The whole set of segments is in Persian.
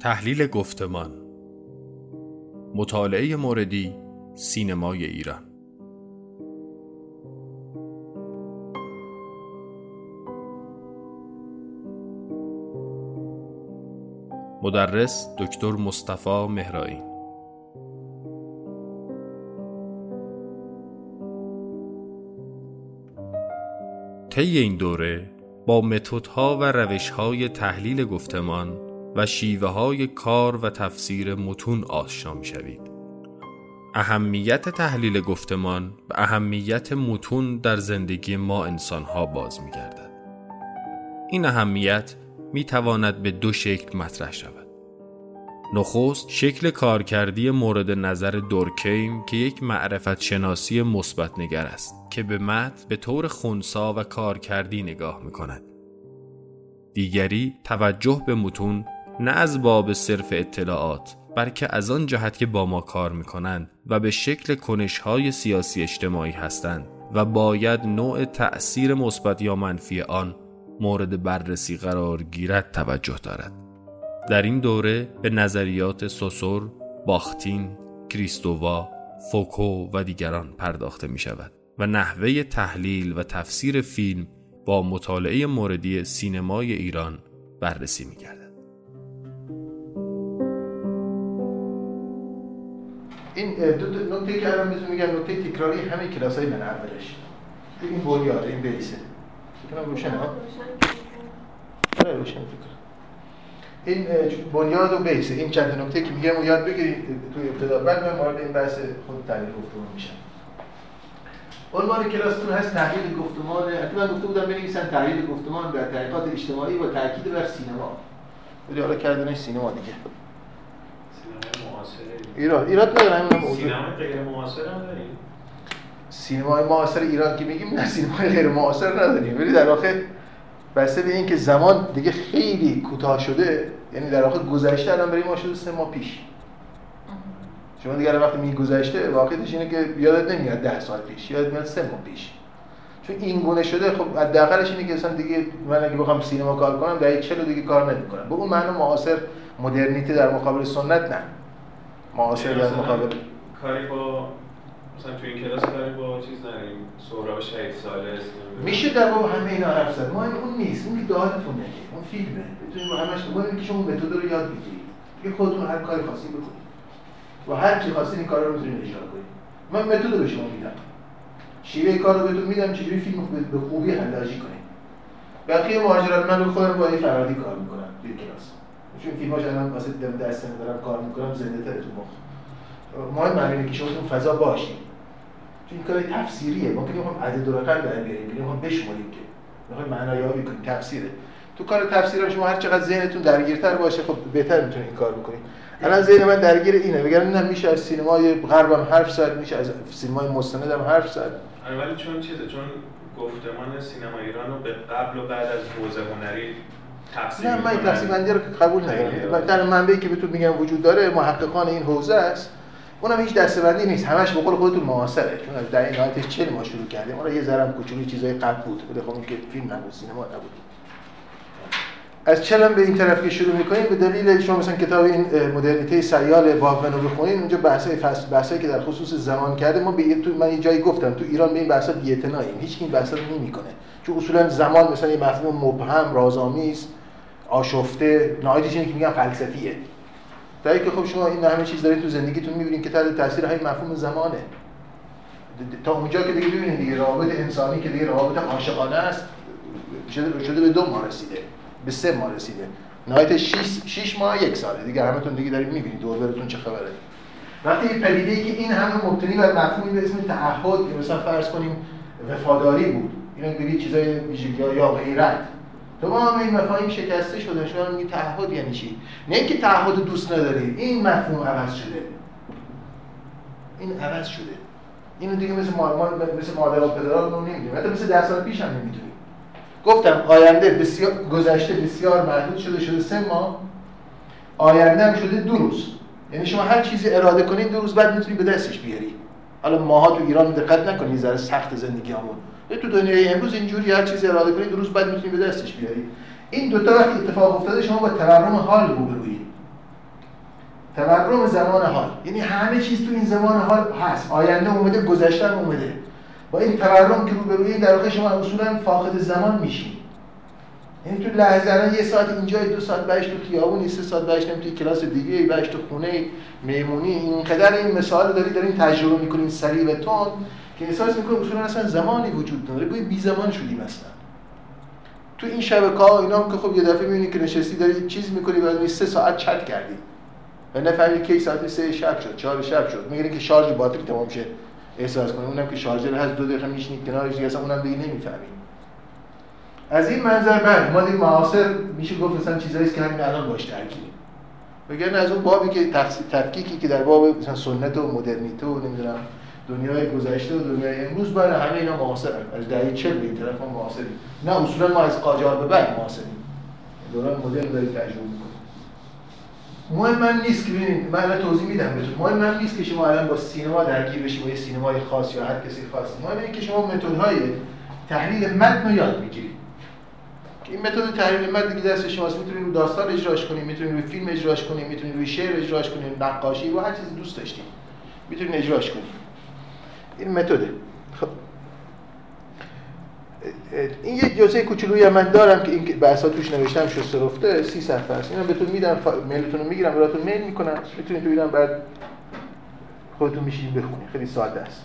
تحلیل گفتمان مطالعه موردی سینمای ایران مدرس دکتر مصطفی مهرایی طی این دوره با متدها و روشهای تحلیل گفتمان و شیوه های کار و تفسیر متون آشنا می شوید. اهمیت تحلیل گفتمان و اهمیت متون در زندگی ما انسان ها باز می گردد. این اهمیت می تواند به دو شکل مطرح شود. نخست شکل کارکردی مورد نظر دورکیم که یک معرفت شناسی مثبت نگر است که به متن به طور خونسا و کارکردی نگاه می کند. دیگری توجه به متون نه از باب صرف اطلاعات بلکه از آن جهت که با ما کار می‌کنند و به شکل کنشهای سیاسی اجتماعی هستند و باید نوع تأثیر مثبت یا منفی آن مورد بررسی قرار گیرد توجه دارد در این دوره به نظریات سوسور، باختین، کریستووا، فوکو و دیگران پرداخته می شود و نحوه تحلیل و تفسیر فیلم با مطالعه موردی سینمای ایران بررسی می گردد. این دو, دو نکته که الان می‌تونم میگم نکته تکراری همه کلاس های من اولش. این بنیاد این بیسه. کنم روشن. ها آره، روشن فکر این بنیاد و بیسه این چند نکته که میگم یاد بگیرید توی ابتدا بعد من وارد این بحث خود تعریف گفتمان میشم. عنوان کلاستون هست تحلیل گفتمان. حتی من گفته بودم بنویسن تحلیل گفتمان در تحقیقات اجتماعی و تاکید بر سینما. ولی حالا کردنش سینما دیگه. ایران ایران نداره همین موضوع سینما غیر معاصر سینمای معاصر ایران که میگیم نه سینمای غیر معاصر نداریم. ولی در واقع بسته به اینکه زمان دیگه خیلی کوتاه شده یعنی در واقع گذشته الان برای ما شده سه ماه پیش. شما دیگه وقتی میگی گذشته واقعیتش اینه که یادت نمیاد ده سال پیش یادت میاد سه ماه پیش. چون این گونه شده خب حداقلش اینه که اصلا دیگه من اگه بخوام سینما کار کنم در 40 دیگه کار نمی‌کنم. به اون معنی معاصر مدرنیته در مقابل سنت نه. معاصر در مقابل کاری با مثلا تو این کلاس کاری با چیز نداریم. سهراب شهید سالس میشه در باب همه اینا حرف زد. ما اون نیست. اون دادتون نگه. اون فیلمه. بتونید با همش بگید که شما متد رو یاد بگیرید. دیگه خودتون هر کاری خاصی بکنید. و هر چی خاصی این کارا رو می‌تونید اجرا کنید من متد به شما میدم. شیوه کار رو بهتون میدم چجوری فیلم به خوبی حلاجی کنید بقیه مهاجرت من رو خودم با این فرادی کار می‌کنم توی کلاس. چون فیلماش الان واسه دست دارم کار می‌کنم زنده تره تو مخ مهم اینه که شما تو فضا باشید. چون این کار تفسیریه. ما که می‌خوام عدد و رقم در بیاریم می‌خوام بشماریم که. می‌خوام معنایابی کنیم تفسیره. تو کار تفسیر شما هر چقدر ذهنتون درگیرتر باشه خب بهتر می‌تونید این کار بکنید. الان ذهن من درگیر اینه. بگم نه میشه از سینمای غربم حرف زد میشه از سینمای مستندم حرف زد. آره، ولی چون چیزه چون گفتمان سینما ایران رو به قبل و بعد از حوزه هنری تقسیم نه من این تقسیم بندی رو قبول ندارم. در منبعی که بهتون میگم وجود داره محققان این حوزه است. اونم هیچ دستبندی نیست. همش به قول خودتون معاصره. چون در این نهایت 40 ما شروع کردیم. اون یه ذره کوچولی چیزای قبل بود. ولی خب این که فیلم نبود سینما نبود. از چلم به این طرف که شروع می‌کنیم به دلیل شما مثلا کتاب این مدرنیته سیال بابن رو بخونین اونجا بحثای فصل بحثایی که در خصوص زمان کرده ما به تو من یه جایی گفتم تو ایران به این بحثا بی‌اعتناییم. هیچ این بحثا رو نمی‌کنه. چون اصولا زمان مثلا یه مفهوم مبهم رازآمیز آشفته نهایتش اینه که میگن فلسفیه. در که خب شما این همه چیز دارید تو زندگیتون می‌بینید که تحت تاثیر های مفهوم زمانه. تا اونجا که دیگه ببینید دیگه روابط انسانی که دیگه روابط عاشقانه است شده, شده به دو ماه رسیده. به سه ماه رسیده. نهایت 6 6 ماه یک ساله. دیگه همتون دیگه دارید می‌بینید دور براتون چه خبره. وقتی این پدیده ای که این همه مبتنی بر مفهومی به اسم تعهد که مثلا فرض کنیم وفاداری بود. اینا بگید چیزای ویژگی یا غیرت. تمام این مفاهیم شکسته شده شما میگی تعهد یعنی چی؟ نه اینکه تعهد دوست نداری این مفهوم عوض شده. این عوض شده. اینو دیگه مثل مادر مثل مادر و رو نمی‌دونیم. حتی مثل ده سال پیش هم نمی‌تونیم. گفتم آینده بسیار گذشته بسیار محدود شده شده سه ماه. آینده هم شده دو روز. یعنی شما هر چیزی اراده کنید دو روز بعد می‌تونی به دستش بیاری. حالا ماها تو ایران دقت نکنید ذره سخت زندگی همون تو دنیای امروز اینجوری هر چیزی اراده کنید روز بعد می‌تونید به دستش بیارید این دوتا وقتی اتفاق افتاده شما با تورم حال روبرویید تورم زمان حال. یعنی همه چیز تو این زمان حال هست. آینده اومده گذشته اومده. با این تورم که روبروی در واقع شما اصولا فاقد زمان میشین یعنی تو لحظه الان یه ساعت اینجا دو ساعت بعدش تو خیابونی سه ساعت بعدش توی کلاس دیگه بعدش تو خونه مهمونی اینقدر این مثال داری دارین تجربه می‌کنین سریع و تون که احساس می‌کنه اصولا اصلا زمانی وجود نداره گویا بی زمان شدیم اصلا. تو این شبکه ها اینا که خب یه دفعه می‌بینی که نشستی داری چیز می‌کنی بعد سه ساعت چت کردی. و نفهمی کی ساعت سه شب شد چهار شب شد. میگه که شارژ باتری تمام شه. احساس کنی اونم که شارژر هست دو دقیقه میشینی کنارش دیگه اصلا اونم دیگه نمی‌فهمی. از این منظر بعد ما دیگه معاصر میشه گفت مثلا چیزایی که همین الان باش درگیریم. بگن از اون بابی که تفکیکی که در باب مثلا سنت و مدرنیته و نمی‌دونم دنیای گذشته و دنیای امروز برای همه اینا معاصر از دهه 40 به این طرف ما معاصریم. نه اصولا ما از قاجار به بعد معاصریم. دوران مدرن داریم تجربه می‌کنیم مهم من نیست که ببینید من الان توضیح میدم بهتون. مهم من نیست که شما الان با سینما درگیر بشید با یه سینمای خاص یا هر کسی خاص. مهم اینه که شما متدهای تحلیل متن رو یاد بگیرید این متد تحلیل متن دیگه دست شماست می‌تونید داستان اجراش کنید می‌تونید روی فیلم اجراش کنید می‌تونید روی شعر اجراش کنید نقاشی و هر چیزی دوست داشتید. می‌تونید اجراش کنید. این متده. خب. این یه جزء کوچولویی من دارم که این بحثا توش نوشتم شسته رفته 30 صفحه است. اینو بهتون میدم میلتون رو می‌گیرم براتون میل می‌کنم. می‌تونید ببینم بعد خودتون میشین بخونید. خیلی ساده است.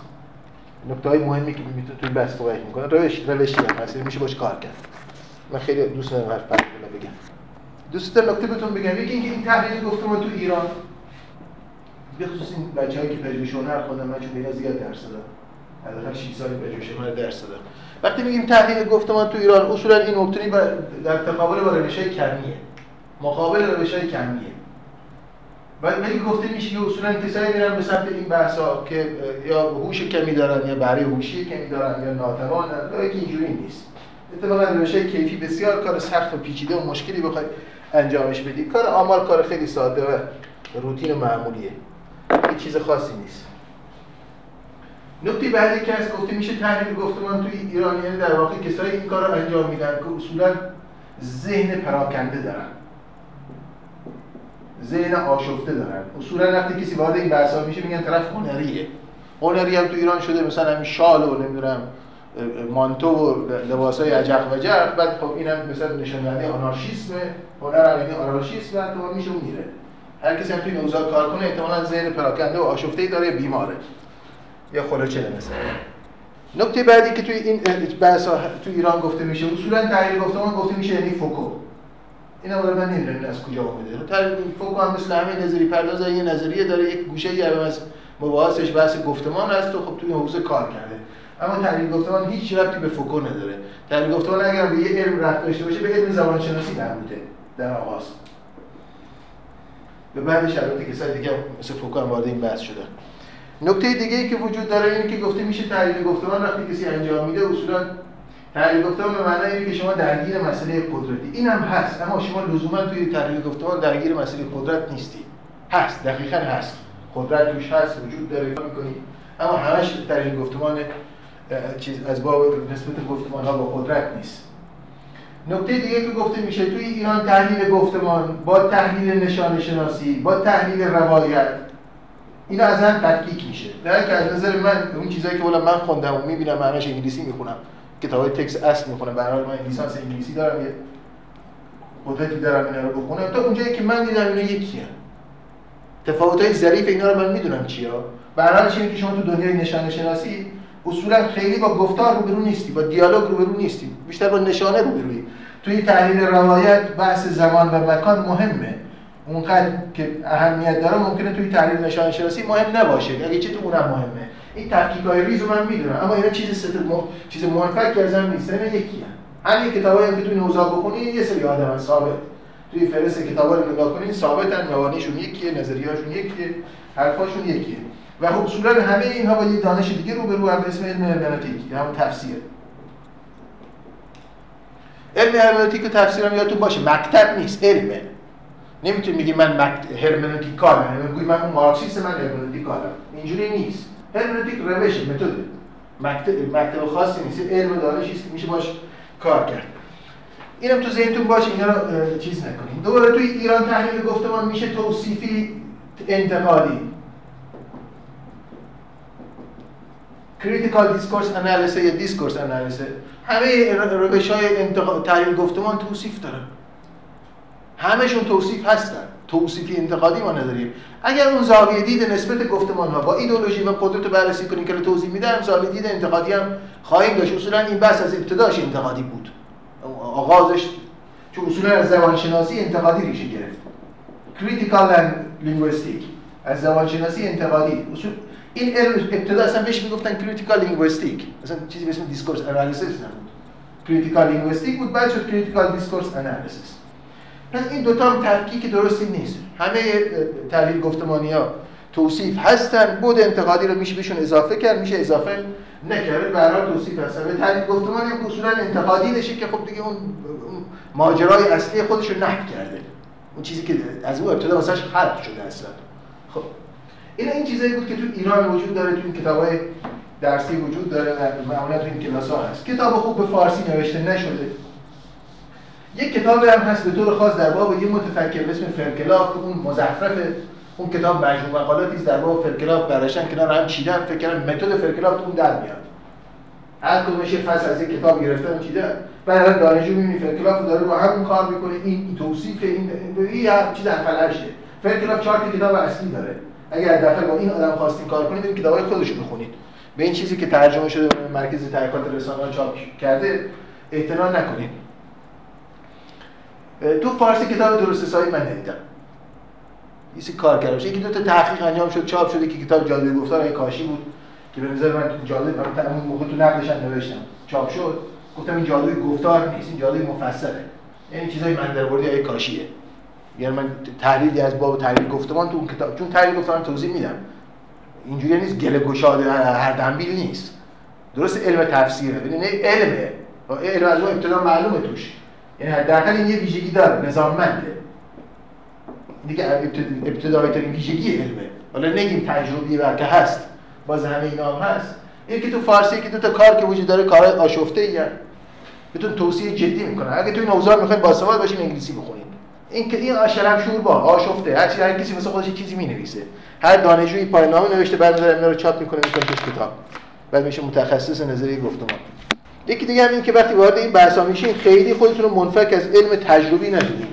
نکته های مهمی که می‌تونید توی بحث کمک می‌کنه روش روشی هم هست میشه باش کار کرد. من خیلی دوست دارم حرف بگم. دوست دارم نکته بهتون بگم. یکی اینکه این تحلیل گفتم تو ایران به خصوص این بچه‌هایی که پژوهش هنر خوندن من چون اینا زیاد درس دادم. حداقل 6 سال پژوهش هنر درس دادم. وقتی میگیم تحلیل گفتمان تو ایران اصولا این مبتنی در تقابل با روش‌های کمیه. مقابل روش‌های کمیه. ولی ولی گفته میشه که اصولا کسایی میرن به سمت این بحثا که یا هوش کمی دارن یا برای هوشی کمی دارن یا ناتوانن یا که اینجوری نیست. اتفاقا روش‌های کیفی بسیار کار سخت و پیچیده و مشکلی بخوای انجامش بدی. کار آمار کار خیلی ساده و روتین معمولیه. یه چیز خاصی نیست. نکته بعدی که از گفته میشه تحلیل گفتمان توی ایران یعنی در واقع کسایی این کار رو انجام میدن که اصولا ذهن پراکنده دارن. ذهن آشفته دارن. اصولا وقتی کسی وارد این بحثا میشه میگن طرف هنریه. هنری هم تو ایران شده مثلا همین شال و نمی‌دونم مانتو و لباسای عجق و جق بعد خب اینم مثلا نشاننده آنارشیسم هنر هم یعنی آنارشیسم تو میشه میره. هر کسی هم توی این کار کنه احتمالاً ذهن پراکنده و آشفته‌ای داره بیماره. یا خلوچه مثلا. نکته بعدی که توی این بحث تو ایران گفته میشه اصولا تحلیل گفتمان گفته میشه یعنی فوکو. اینا ولی من نمی‌دونم از کجا اومده تحلیل فوکو هم مثل همه نظری پرداز یه نظریه داره یک گوشه ای از مباحثش بحث گفتمان هست و خب توی حوزه کار کرده. اما تحلیل گفتمان هیچ ربطی به فوکو نداره. تحلیل گفتمان اگر به یه علم رفت داشته باشه به علم زبانشناسی مربوطه. در آغاز. به بعد شرایطی کسای دیگه مثل فوکو هم وارد این بحث شده. نکته دیگه ای که وجود داره اینه که گفته میشه تحلیل گفتمان وقتی کسی انجام میده اصولا تحلیل گفتمان به معنای اینه که شما درگیر مسئله قدرتی. این هم هست اما شما لزوما توی تحلیل گفتمان درگیر مسئله قدرت نیستی. هست دقیقا هست. قدرت توش هست وجود داره می‌کنی؟ اما همش تحلیل گفتمان چیز از باب نسبت گفتمان ها با قدرت نیست. نکته دیگه که گفته میشه توی ایران تحلیل گفتمان با تحلیل نشان شناسی با تحلیل روایت اینا از هم تفکیک میشه. در که از نظر من اون چیزایی که من خوندم و می‌بینم معناش انگلیسی می‌خونم کتابای تکس اصل می‌خونم حال من لیسانس انگلیسی دارم یه قدرتی دارم اینا رو بخونم. تا اونجایی که من دیدم اینا یکی هم تفاوت‌های ظریف اینا رو من می‌دونم چیا حال که شما تو دنیای نشانه شناسی اصولا خیلی با گفتار روبرو نیستی با دیالوگ روبرو نیستی بیشتر با نشانه روبرویی. توی تحلیل روایت بحث زمان و مکان مهمه. اونقدر که اهمیت داره ممکنه توی تحلیل نشان شناسی مهم نباشه. اگه چه تو اونم مهمه. این تفکیک های ریز من می‌دونم اما اینا چیز ست م... چیز منفک از هم نیست. اینا یکی هم همین کتابایی هم که توی نوزا بخونی یه سری آدم ثابت. توی فرس کتابا رو نگاه کنین ثابتن مبانیشون یکیه نظریه‌هاشون یکیه حرفاشون یکیه. و خب اصولا همه اینها با یه دانش دیگه رو به رو هم اسم علم هرمنوتیک همون تفسیر. علم هرمنوتیک و تفسیر هم یادتون باشه مکتب نیست علمه. نمی‌تونی میگی من مکت... هرمنوتیکالم نمیگی من اون مارکسیست من هرمنوتیکالم اینجوری نیست. هرمنوتیک روشه متد. مکتب, مکتب خاصی نیست علم دانشی است که میشه باش کار کرد. اینم تو ذهنتون باشه اینا رو چیز نکنید دوباره توی ایران تحلیل گفتمان میشه توصیفی انتقادی critical discourse analysis یا discourse analysis همه روش های تحلیل گفتمان توصیف دارن. همشون توصیف هستن. توصیفی انتقادی ما نداریم. اگر اون زاویه دید نسبت گفتمان ها با ایدئولوژی و قدرت بررسی کنیم که توضیح میدم زاویه دید انتقادی هم خواهیم داشت. اصولا این بحث از ابتداش انتقادی بود. آغازش چون اصولا از زبانشناسی انتقادی ریشه گرفت. critical linguistic از زبانشناسی انتقادی. اصول این ابتدا اصلا بهش می‌گفتن critical linguistic اصلا چیزی به اسم discourse analysis نبود. critical linguistic بود بعد شد critical discourse analysis پس این دوتا هم تفکیک درستی نیست. همه تحلیل گفتمانی ها توصیف هستن بود انتقادی رو میشه بهشون اضافه کرد میشه اضافه نکرد برای توصیف هستن به تحلیل گفتمانی هم اصولا انتقادی نشه که خب دیگه اون ماجرای اصلی خودش رو نحو کرده. اون چیزی که از او ابتدا واسش خلق شده اصلا. این این چیزایی بود که تو ایران وجود داره تو این کتابای درسی وجود داره معمولا تو این کلاس ها هست. کتاب خوب به فارسی نوشته نشده. یک کتاب هم هست به طور خاص در باب یه متفکر به اسم فرکلاف اون مزخرف اون کتاب مجموع مقالاتی است در باب فرکلاف براشن کنار هم چیدن. فکر کردم متد فرکلاف اون در میاد. هر کدومش فصل از یک کتاب گرفتن چیدن. بعد دانشجو می‌بینی فرکلاف داره رو همون کار می‌کنه. این توصیف این این چیز فلشه فرکلاف چهار کتاب اصلی داره. اگر دفعه با این آدم خواستین کار کنید این کتابای خودش رو بخونید به این چیزی که ترجمه شده مرکز تحقیقات رسانه چاپ کرده اعتنا نکنید. تو فارسی کتاب درست حسابی من ندیدم. یه کار کردم. یکی دو تا تحقیق انجام شد چاپ شده که کتاب جادوی گفتار ای کاشی بود که به نظر من جادوی من اون موقع تو نقدش نوشتم. چاپ شد. گفتم این جادوی گفتار نیست این جادوی مفصله. یعنی چیزای من در ای کاشیه. یعنی من تحلیلی از باب تحلیل گفتمان تو اون کتاب چون تحلیل گفتمان توضیح میدم. اینجوری نیست گله گشاده هر دنبیل نیست. درست علم تفسیره. ببین علمه علم. از اون ابتدا معلومه توش. یعنی حداقل این یه ویژگی داره. نظاممنده. دیگه ابتدایی ترین ویژگی علمه. حالا نگیم تجربی که هست. باز همه اینا هم هست. که تو فارسی که دو تا کار که وجود داره کار آشفته ای بتون توصیه جدی می‌کنه اگه تو این اوضاع می‌خواین باسواد باشین انگلیسی بخونید این که این شرم شور با آشفته هر چیزی هر کسی واسه خودش چیزی می‌نویسه. هر دانشجویی پایان‌نامه نوشته بعد می‌ذاره اینا رو چاپ می‌کنه می‌کنه کتاب. بعد میشه متخصص نظریه گفتمان. یکی دیگه هم این که وقتی وارد این بحثا میشین خیلی خودتون رو منفک از علم تجربی ندونین.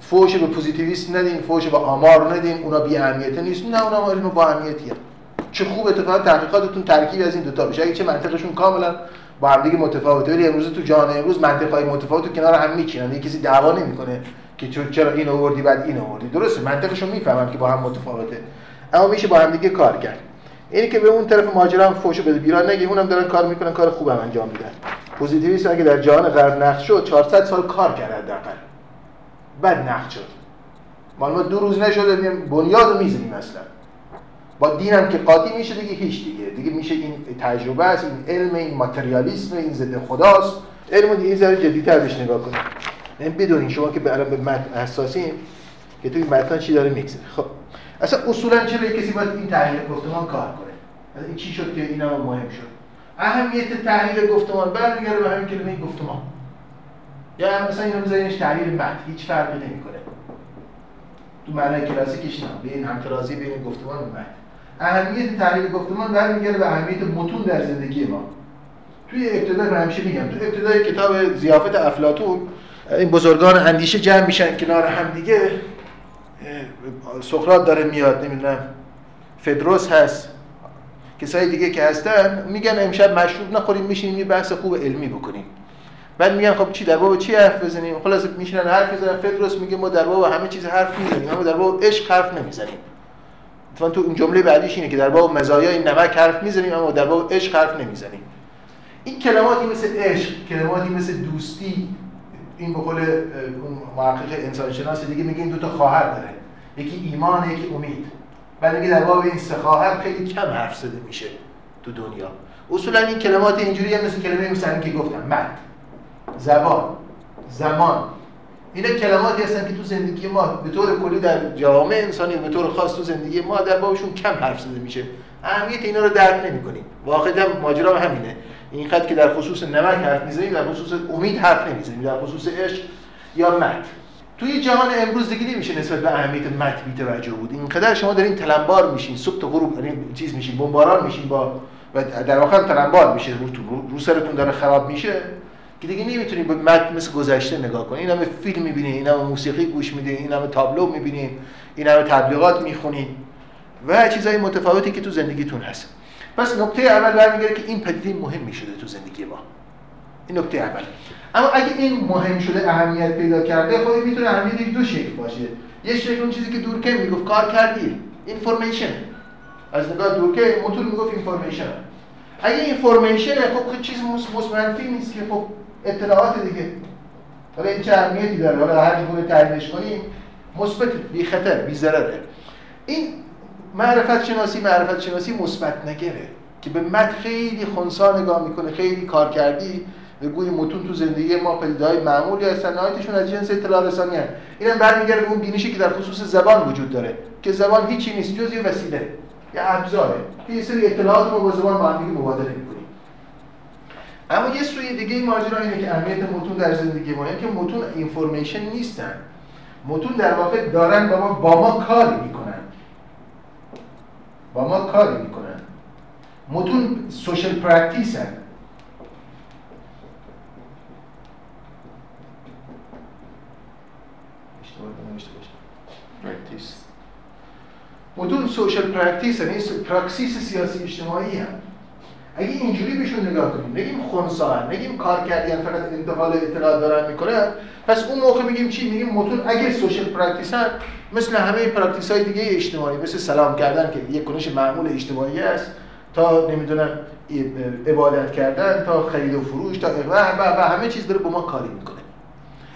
فوش به پوزیتیویست ندین فوش به آمار ندین اونا بی اهمیت نیست. نه اونا علم با اهمیتیه. چه خوب اتفاقا تحقیقاتتون ترکیبی از این دو تا بشه اگه چه منطقشون کاملا با هم دیگه متفاوته ولی امروز تو جهان امروز منطقهای متفاوت کنار هم میچینن. یه کسی دعوا نمی‌کنه. که چرا این آوردی بعد این آوردی. درسته منطقشون می‌فهمن که با هم متفاوته. اما میشه با هم دیگه کار کرد. اینی که به اون طرف ماجرا هم فوش بده. بیران نگی اونم دارن کار می‌کنن کار خوبم انجام میدن. پوزیتیویست اگه در جهان غرب نقد شد 400 سال کار کرد حداقل. بعد نقد شد. مال ما دو روز نشده بنیاد رو می‌زنیم اصلا. با دینم که قاطی میشه دیگه هیچ دیگه. دیگه میشه این تجربه است این علم این ماتریالیسم این ضد خداست. علم دیگه ذره جدی‌تر بهش نگاه کنید این بدونین شما که به متن حساسین که توی متن چی داره میگذره خب. اصلا اصولا چرا کسی باید این تحلیل گفتمان کار کنه؟ این چی شد که اینا مهم شد؟ اهمیت تحلیل گفتمان برمیگرده به همین کلمه گفتمان. یا مثلا اینو بذارینش تحلیل متن. هیچ فرقی نمی‌کنه. تو معنای کلاسیکش نه بین همترازی بین گفتمان و متن. اهمیت تحلیل گفتمان برمیگرده به اهمیت متون در زندگی ما. توی ابتدا من همیشه میگم تو ابتدای کتاب زیافت افلاطون این بزرگان اندیشه جمع میشن کنار هم دیگه. سقراط داره میاد نمی‌دونم. فدروس هست. کسای دیگه که هستن میگن امشب مشروب نخوریم میشینیم یه بحث خوب علمی بکنیم. بعد میگن خب چی در باب چی حرف بزنیم؟ خلاص میشینن حرف بزنن فدروس میگه ما در باب همه چیز حرف می‌زنیم اما در باب عشق حرف نمی‌زنیم. اتفاقا تو این جمله بعدیش اینه که در باب مزایای نمک حرف می‌زنیم اما در باب عشق حرف نمی‌زنیم. این کلماتی مثل عشق کلماتی مثل دوستی این به قول محقق انسان شناس دیگه میگه این دو تا خواهر داره. یکی ایمان یکی امید. ولی میگه در باب این سه خواهر خیلی کم حرف زده میشه تو دنیا. اصولا این کلمات اینجوری هم مثل کلمه مثلا که گفتم مد زبان زمان. اینا کلماتی هستن که تو زندگی ما به طور کلی در جامعه انسانی به طور خاص تو زندگی ما در بابشون کم حرف زده میشه. اهمیت اینا رو درک نمی‌کنیم. واقعا ماجرا همینه. اینقدر که در خصوص نمک حرف می‌زنیم در خصوص امید حرف نمی‌زنیم در خصوص عشق یا مت توی جهان امروز دیگه نمیشه نسبت به اهمیت مت بی توجه بود. اینقدر شما دارین تلمبار میشین صبح تا غروب یعنی چیز میشین بمباران میشین با و در واقع تلمبار میشه رو, رو سرتون داره خراب میشه که دیگه نمی‌تونیم به متن مثل گذشته نگاه کنیم این همه فیلم می‌بینین این همه موسیقی گوش میدین این همه تابلو می‌بینین این همه تبلیغات می‌خونین و چیزهای متفاوتی که تو زندگیتون هست. پس نکته اول برمیگره که این پدیده مهم می‌شده تو زندگی ما. این نکته اول. اما اگه این مهم شده اهمیت پیدا کرده خب می‌تونه اهمیت دو شکل باشه. یه شکل اون چیزی که دورکه می‌گفت کار کردی اینفورمیشن از نگاه دورکه موتور می‌گفت اینفورمیشن اگه اینفورمیشن خب چیز منفی نیست که خب اطلاعات دیگه. حالا این چه اهمیتی داره؟ حالا هر گونه تعریفش کنیم مثبت بی خطر بی ضرره این معرفت شناسی معرفت شناسی مثبت نگره که به مد خیلی خونسا نگاه می‌کنه خیلی کار کردی به گوی متون تو زندگی ما پدیده‌های معمولی هستن. نهایتشون از جنس اطلاع رسانی هست اینم برمیگرده به اون بینشی که در خصوص زبان وجود داره که زبان هیچی نیست جز یه وسیله یه ابزاره. یه سری اطلاعات رو با زبان با هم مبادله می‌کنیم. اما یه سوی دیگه ماجرا اینه که اهمیت متون در زندگی ما که متون information نیستن. متون در واقع دارن با ما با ما کاری می‌کنن. با ما کاری می‌کنن متون social practice هن. متون social practice هن. این پراکسیس سیاسی اجتماعی هم اگه اینجوری بهشون نگاه کنیم نگیم خونسا نگیم کار کردن فقط انتقال اطلاع دارن می‌کنن پس اون موقع میگیم چی؟ میگیم متون اگه social practice مثل همه practice های دیگه اجتماعی مثل سلام کردن که یک کنش معمول اجتماعی است تا نمی‌دونم عبادت کردن تا خرید و فروش تا و, و, همه چیز داره با ما کاری می‌کنه.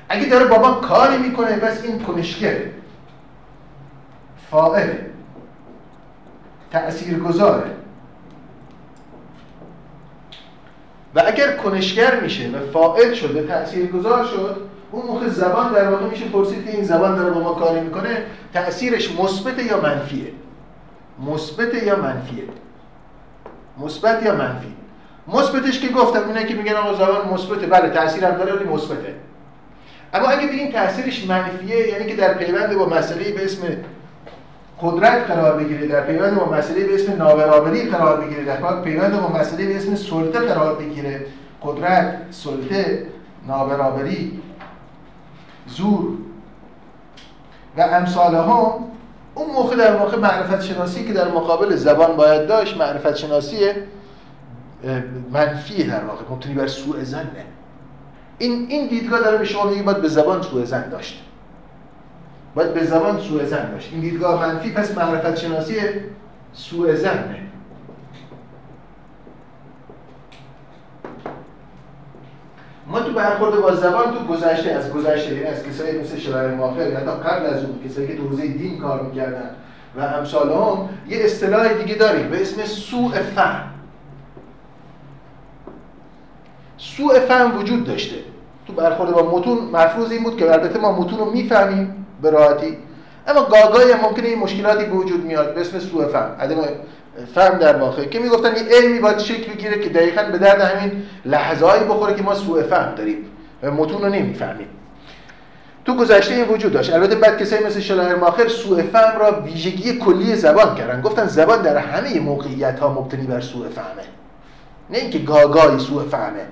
اگه داره با کاری می‌کنه پس این کنشگره فاعله تأثیرگذاره. و اگر کنشگر میشه و فاعل شد و تأثیرگذار شد اون موقع زبان در واقع میشه پرسید که این زبان داره با ما کاری می‌کنه تأثیرش مثبت یا منفیه؟ مثبت یا منفیه؟ مثبت یا منفی؟ مثبتش که گفتم اینه که میگن آقا زبان مثبته. بله تاثیر هم داره ولی مثبته. اما اگه بگیم تاثیرش منفیه یعنی که در پیوند با مسئله به اسم قدرت قرار بگیره. در پیوند با مسئله به اسم نابرابری قرار بگیره. در پیوند با مسئله به اسم سلطه قرار بگیره. قدرت سلطه نابرابری زور. و امثال هم اون موقع در واقع معرفت شناسی که در مقابل زبان باید داشت معرفت شناسی منفی در واقع. مبتنی بر سوء زنه این این دیدگاه داره به شما میگه باید به زبان سوء زن داشت. باید به زبان سوء زن داشت این دیدگاه منفی پس معرفت شناسی سوء زنه. ما تو برخورد با زبان تو گذشته از گذشته یعنی از کسایی مثل شرای ماخر یا تا قبل از اون کسایی که تو حوزه دین کار می‌کردن و امثال هم یه اصطلاح دیگه داریم به اسم سوء فهم. سوء فهم وجود داشته. تو برخورد با متون مفروض این بود که البته ما متون رو می‌فهمیم. به اما گاگایی ممکنه این مشکلاتی به وجود میاد به اسم سوء فهم. عدم فهم در واقع. که می‌گفتن یه علمی باید شکل بگیره که دقیقا به درد همین لحظه‌ای بخوره که ما سوء فهم داریم و متون رو نمی‌فهمیم. تو گذشته این وجود داشت. البته بعد کسایی مثل شلاهر ماخر سوء فهم را ویژگی کلی زبان کردن. گفتن زبان در همه موقعیت ها مبتنی بر سوء فهمه. نه اینکه گاگایی سوء فهمه.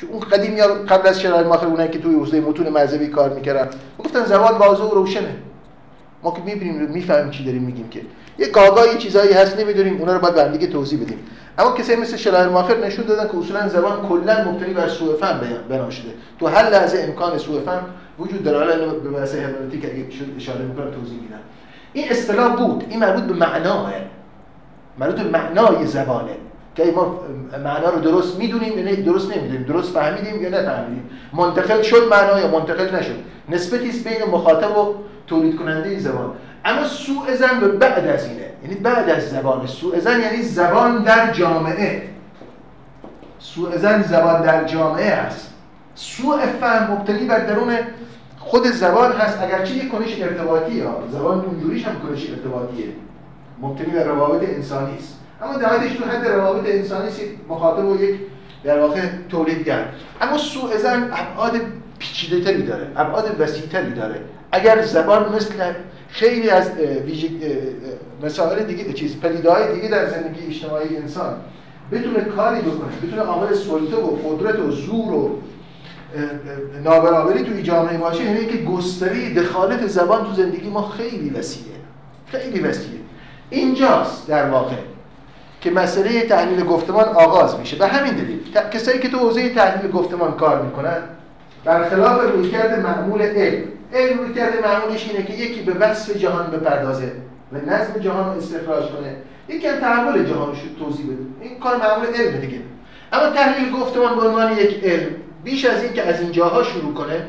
چون اون قدیم یا قبل از شلاهر ماخر اونایی که توی حوزه متون مذهبی کار می‌کردن گفتن زبان واضح و روشنه. ما که می‌بینیم می‌فهمیم چی داریم میگیم که. یه گاگای چیزایی هست نمی‌دونیم اونا رو باید به دیگه توضیح بدیم. اما کسی مثل شلاهر ماخر نشون دادن که اصولا زبان کلا مبتنی بر سوء فهم بنا شده. تو هر لحظه امکان سوء فهم وجود داره. حالا به بحث هرمنوتیک اگه اشاره می‌کنم توضیح میدم. این اصطلاح بود. این مربوط به معناه مربوط به معنای زبانه. که ما معنا رو درست می‌دونیم یا درست نمی‌دونیم درست فهمیدیم یا نفهمیدیم. منتقل شد معنا یا منتقل نشد؟ نسبتی است بین مخاطب و تولید کننده زبان. اما سوء زن به بعد از اینه. یعنی بعد از زبان. سوء زن یعنی زبان در جامعه. سوء زن زبان در جامعه است. سوء فهم مبتنی بر درون خود زبان هست. اگرچه یک کنش ارتباطی ها زبان اونجوریش هم کنش ارتباطیه. مبتنی بر روابط انسانی است. اما نهایتش تو حد روابط انسانی مخاطب و یک در واقع تولیدگر اما سوء زن ابعاد پیچیده تری داره ابعاد وسیع تری داره. اگر زبان مثل خیلی از مسائل دیگه چیز پدیده‌های دیگه در زندگی اجتماعی انسان بتونه کاری بکنه بتونه عامل سلطه و قدرت و زور و نابرابری توی جامعه باشه یعنی که گستری دخالت زبان تو زندگی ما خیلی وسیعه. خیلی وسیعه. اینجاست در واقع. که مسئله تحلیل گفتمان آغاز میشه. به همین دلیل کسایی که تو حوزه تحلیل گفتمان کار می‌کنن برخلاف رویکرد معمول علم علم رویکرد معمولش اینه که یکی به وصف جهان بپردازه و نظم جهان رو استخراج کنه. یکی تحول جهان رو توضیح بده. این کار معمول علم دیگه. اما تحلیل گفتمان به عنوان یک علم بیش از این که از این جاها شروع کنه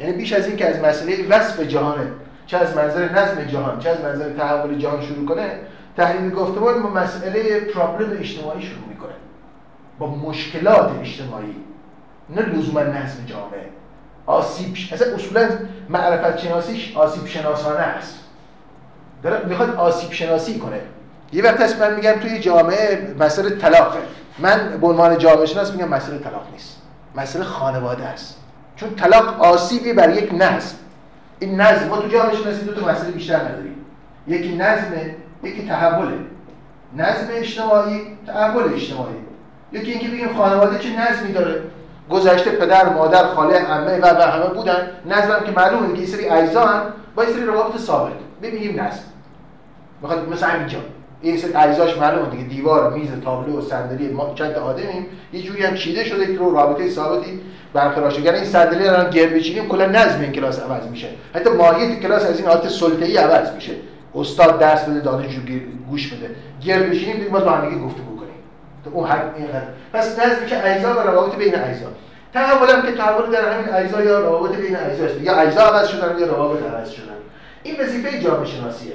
یعنی بیش از این که از مسئله وصف جهانه چه از منظر نظم جهان چه از منظر تحول جهان شروع کنه تحلیل گفتمان با مسئله پرابلم اجتماعی شروع می‌کنه. با مشکلات اجتماعی. نه لزوما نظم جامعه. آسیب اصلا اصولا معرفت شناسیش آسیب شناسانه است. داره می‌خواد آسیب شناسی کنه. یه وقت هست من میگم توی جامعه مسئله طلاقه. من به عنوان جامعه شناس میگم مسئله طلاق نیست. مسئله خانواده است. چون طلاق آسیبی بر یک نظم. این نظم ما تو جامعه شناسی دو تا مسئله بیشتر نداریم. یکی نظمه یکی تحوله. نظم اجتماعی تحول اجتماعی. یکی اینکه بگیم خانواده چه نظمی داره؟ گذشته پدر مادر خاله عمه و و همه بودن. نظم که معلومه یه سری اجزا هم با یه سری روابط ثابت. ببینیم نظم. می‌خواد مثلا اینجا این سری اجزاش معلومه دیگه. دیوار میز تابلو صندلی ما چند آدمیم. یه جوری هم چیده شده که رو رابطه ثابتی برقرار شده این صندلی رو گیر بچینیم کلا نظم این کلاس عوض میشه. حتی ماهیت کلاس از این حالت سلطه‌ای عوض میشه. استاد درس بده دانشجو گوش بده. گیر بشینیم دیگه باز با هم گفتگو کنیم تو اون حد این حد. پس نظمی که اجزا و روابط بین اجزا. تحول هم که تحول در همین اجزا یا روابط بین اجزا است. یا اجزا عوض شدن یا روابط عوض شدن. این وظیفه جامعه شناسیه.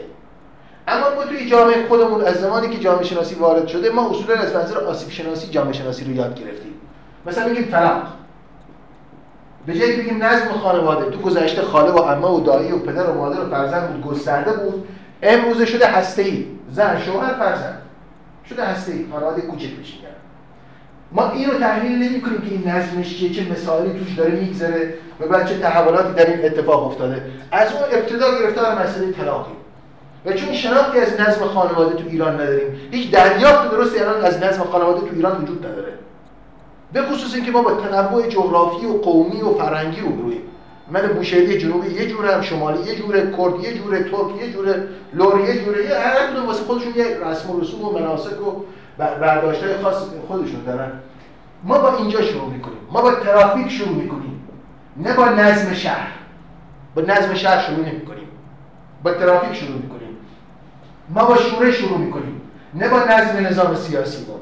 اما ما توی جامعه خودمون از زمانی که جامعه شناسی وارد شده ما اصولا از منظر آسیب شناسی جامعه شناسی رو یاد گرفتیم. مثلا میگیم طلاق. به جایی بگیم نظم خانواده. تو گذشته خاله و عمه و دایی و پدر و مادر و فرزند بود گسترده بود. امروزه شده هسته ای زن شوهر فرزند. شده هسته ای خانواده کوچک بشین ما این رو تحلیل نمی کنیم که این نظمش چیه چه مثالی توش داره میگذره و بعد چه تحولاتی در این اتفاق افتاده. از اون ابتدا گرفته در مسئله طلاقی. و چون شناختی از نظم خانواده تو ایران نداریم هیچ دریافت درستی الان از نظم خانواده تو ایران وجود نداره. به خصوص اینکه ما با تنوع جغرافی و قومی و فرهنگی روبرویم من بوشهری جنوبی یه جورم شمالی یه جوره کرد یه جوره ترک یه جوره لور یه جوره یه هر کدوم واسه خودشون یه رسم و رسوم و مناسک و برداشت‌های خاص خودشون دارن. ما با اینجا شروع می‌کنیم. ما با ترافیک شروع می‌کنیم. نه با نظم شهر. با نظم شهر شروع نمی‌کنیم. با ترافیک شروع می‌کنیم. ما با شورش شروع می‌کنیم. نه با نظم نظام سیاسی ما.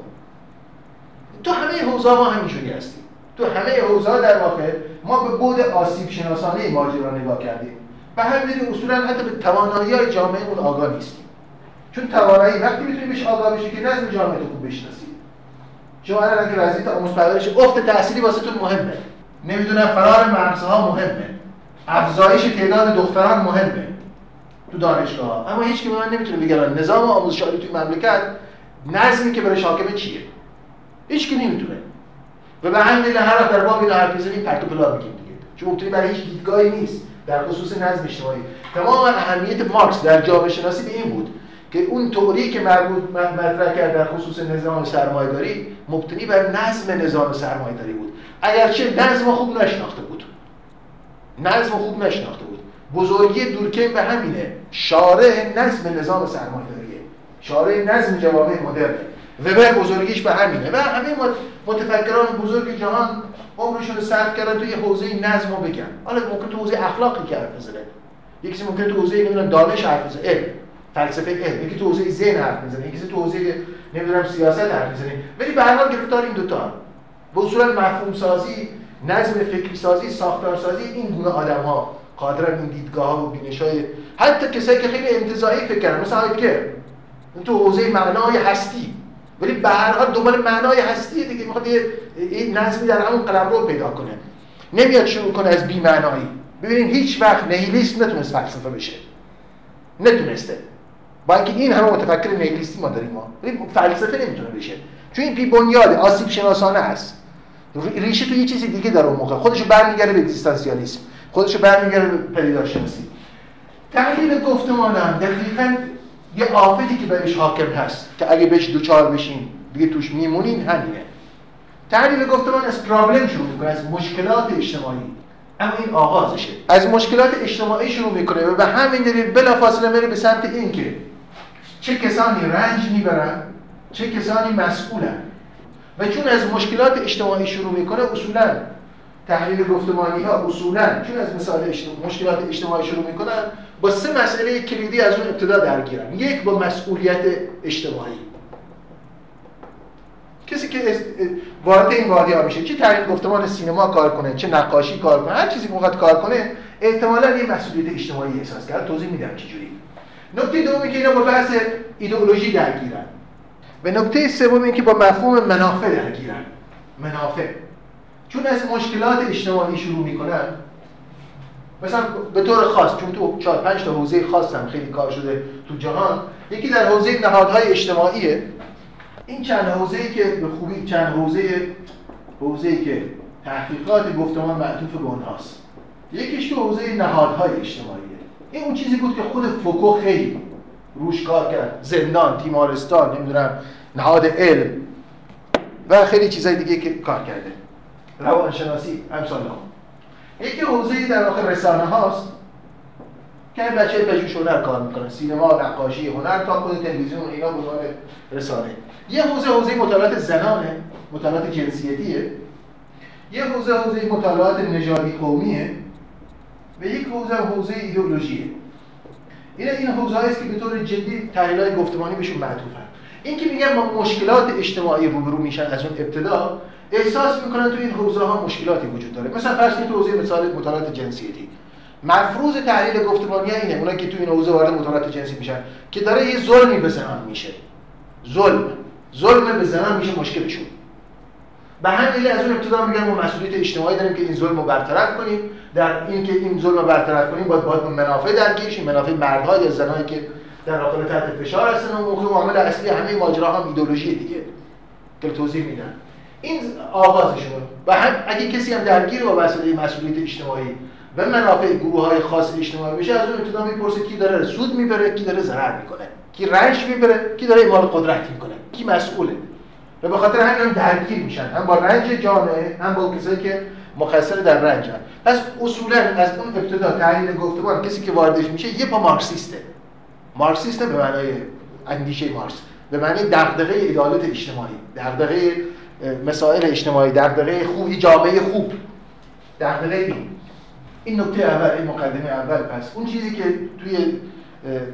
تو همه حوزه ما همینجوری هستیم. تو همه حوزه در واقع ما به بود آسیب شناسانه ماجرا نگاه کردیم. و همین اصولا حتی به توانایی های جامعهمون آگاه نیستیم. چون توانایی وقتی می‌تونی بهش آگاه بشی که نظم جامعه تو خوب بشناسی شما الان که وضعیت آموز پرورش افت تحصیلی واسه تو مهمه. نمی‌دونم فرار مرزها مهمه. افزایش تعداد دختران مهمه. تو دانشگاه اما هیچ که به من نمی‌تونه بگه نظام آموزش عالی توی مملکت نظمی که برای حاکمه چیه. هیچ که نمی‌تونه. و به همین دلیل هر در باب این حرف بزنیم پرت و پلا میگیم دیگه. چون مبتنی برای هیچ دیدگاهی نیست. در خصوص نظم اجتماعی. تمام اهمیت مارکس در جامعه شناسی به این بود که اون توری که مربوط مطرح کرد در خصوص نظام سرمایه‌داری مبتنی بر نظم نظام سرمایه‌داری بود. اگرچه نظم خوب نشناخته بود. نظم خوب نشناخته بود. بزرگی دورکیم به همینه. شارع نظم نظام سرمایه‌داریه. شارع نظم جوامع مدرنه. وبر بزرگیش به همینه. و همه متفکران بزرگ جهان عمرشون رو صرف کردن توی حوزه نظم رو بگن. حالا ممکن تو حوزه اخلاقی که حرف بزنه. یکی ممکن تو حوزه دانش حرف بزنه. علم فلسفه علم. یکی تو حوزه ذهن حرف می‌زنه یکی تو حوزه نمی‌دونم سیاست حرف می‌زنه ولی به هر حال گرفتار این دوتا. به اصولا مفهوم سازی نظم فکری سازی ساختار سازی این گونه آدم ها قادرن این دیدگاه ها و بینش های حتی کسایی که خیلی انتزاعی فکر کردن مثل هایدگر تو حوزه معنای هستی. ولی به هر حال دنبال معنای هستی دیگه می‌خواد یه نظمی در همون قلم رو پیدا کنه. نمیاد شروع کنه از بی معنایی ببینید هیچ وقت نهیلیست نتونست فلسفه بشه. نتونسته. با اینکه این همه متفکر نیلیستی ما داریم ما. فلسفه نمی‌تونه بشه. چون این بی بنیاد آسیب شناسانه است. ریشه تو یه چیزی دیگه داره اون موقع. خودشو برمیگره به اگزیستانسیالیسم خودشو برمیگره به پدیدارشناسی. تحلیل گفتمانم دقیقا یه آفتی که بهش حاکم هست که اگه بهش دوچار بشین دیگه توش میمونین همینه. تحلیل گفتمان از پرابلم شروع می‌کنه از مشکلات اجتماعی. اما این آغازشه. از مشکلات اجتماعی شروع می‌کنه و به همین دلیل بلافاصله میره به سمت این که چه کسانی رنج می‌برن چه کسانی مسئولن. و چون از مشکلات اجتماعی شروع می‌کنه اصولا تحلیل گفتمانی ها اصولا چون از مثال مشکلات اجتماعی شروع می‌کنن با سه مسئله کلیدی از اون ابتدا درگیرن یک با مسئولیت اجتماعی. کسی که وارد این وادی میشه چه تحلیل گفتمان سینما کار کنه چه نقاشی کار کنه هر چیزی که کار کنه احتمالا یه مسئولیت اجتماعی احساس کرد. توضیح میدم چجوری نکته دومی که اینا با بحث ایدئولوژی درگیرن. و نکته سوم این که با مفهوم منافع درگیرن. منافع. چون از مشکلات اجتماعی شروع می‌کنن مثلا به طور خاص چون تو چهار پنج تا حوزه خاص هم خیلی کار شده تو جهان یکی در حوزه نهادهای اجتماعیه. این چند حوزه ای که به خوبی چند حوزه حوزه ای که تحقیقات گفتمان معطوف به اونهاست. یکیش تو حوزه نهادهای اجتماعیه. این اون چیزی بود که خود فوکو خیلی روش کار کرد. زندان تیمارستان نمی‌دونم نهاد علم و خیلی چیزای دیگه که کار کرده. روانشناسی امثال یکی حوزه در واقع رسانه هاست که بچه پژوهش هنر کار می‌کنن سینما نقاشی هنر تا خود تلویزیون اینا به رسانه. یه حوزه حوزه مطالعات زنانه مطالعات جنسیتیه. یه حوزه حوزه مطالعات نژادی قومیه. و یک حوزه حوزه ایدئولوژیه. این این حوزه است که به طور جدی تحلیل گفتمانی بهشون معطوفن. این که میگن ما مشکلات اجتماعی روبرو میشن از اون ابتدا احساس می‌کنن تو این حوزه ها مشکلاتی وجود داره. مثلا فرض کنید تو حوزه مثال مطالعات جنسیتی مفروض تحلیل گفتمانی اینه اونایی که تو این حوزه وارد مطالعات جنسی میشن که داره یه ظلمی به زنان میشه. ظلم. ظلم به زنان میشه مشکلشون. به همین از اون ابتدا میگن ما مسئولیت اجتماعی داریم که این ظلم رو برطرف کنیم. در این که این ظلم رو برطرف کنیم باید باید منافع درگیر شیم. منافع مردها یا زنایی که در واقع تحت فشار هستن و موقع عامل اصلی همه ماجرا هم ایدئولوژی دیگه. که توضیح میدن. این آغازشون و هم اگه کسی هم درگیر با مسئله مسئولیت اجتماعی و منافع گروه های خاص اجتماعی بشه از اون ابتدا می‌پرسه کی داره سود می‌بره کی داره ضرر می‌کنه کی رنج می‌بره کی داره اعمال قدرت می‌کنه کی مسئوله. و به خاطر همین هم درگیر میشن هم با رنج جامعه هم با کسایی که مخصر در رنج هم. پس اصولا از اون ابتدا تحلیل گفتمان کسی که واردش میشه یه پا مارکسیسته. مارکسیسته به معنای اندیشه مارکس به معنی دغدغه عدالت اجتماعی دغدغه مسائل اجتماعی دغدغه خوبی جامعه خوب. دغدغه این این نکته اول این مقدمه اول. پس اون چیزی که توی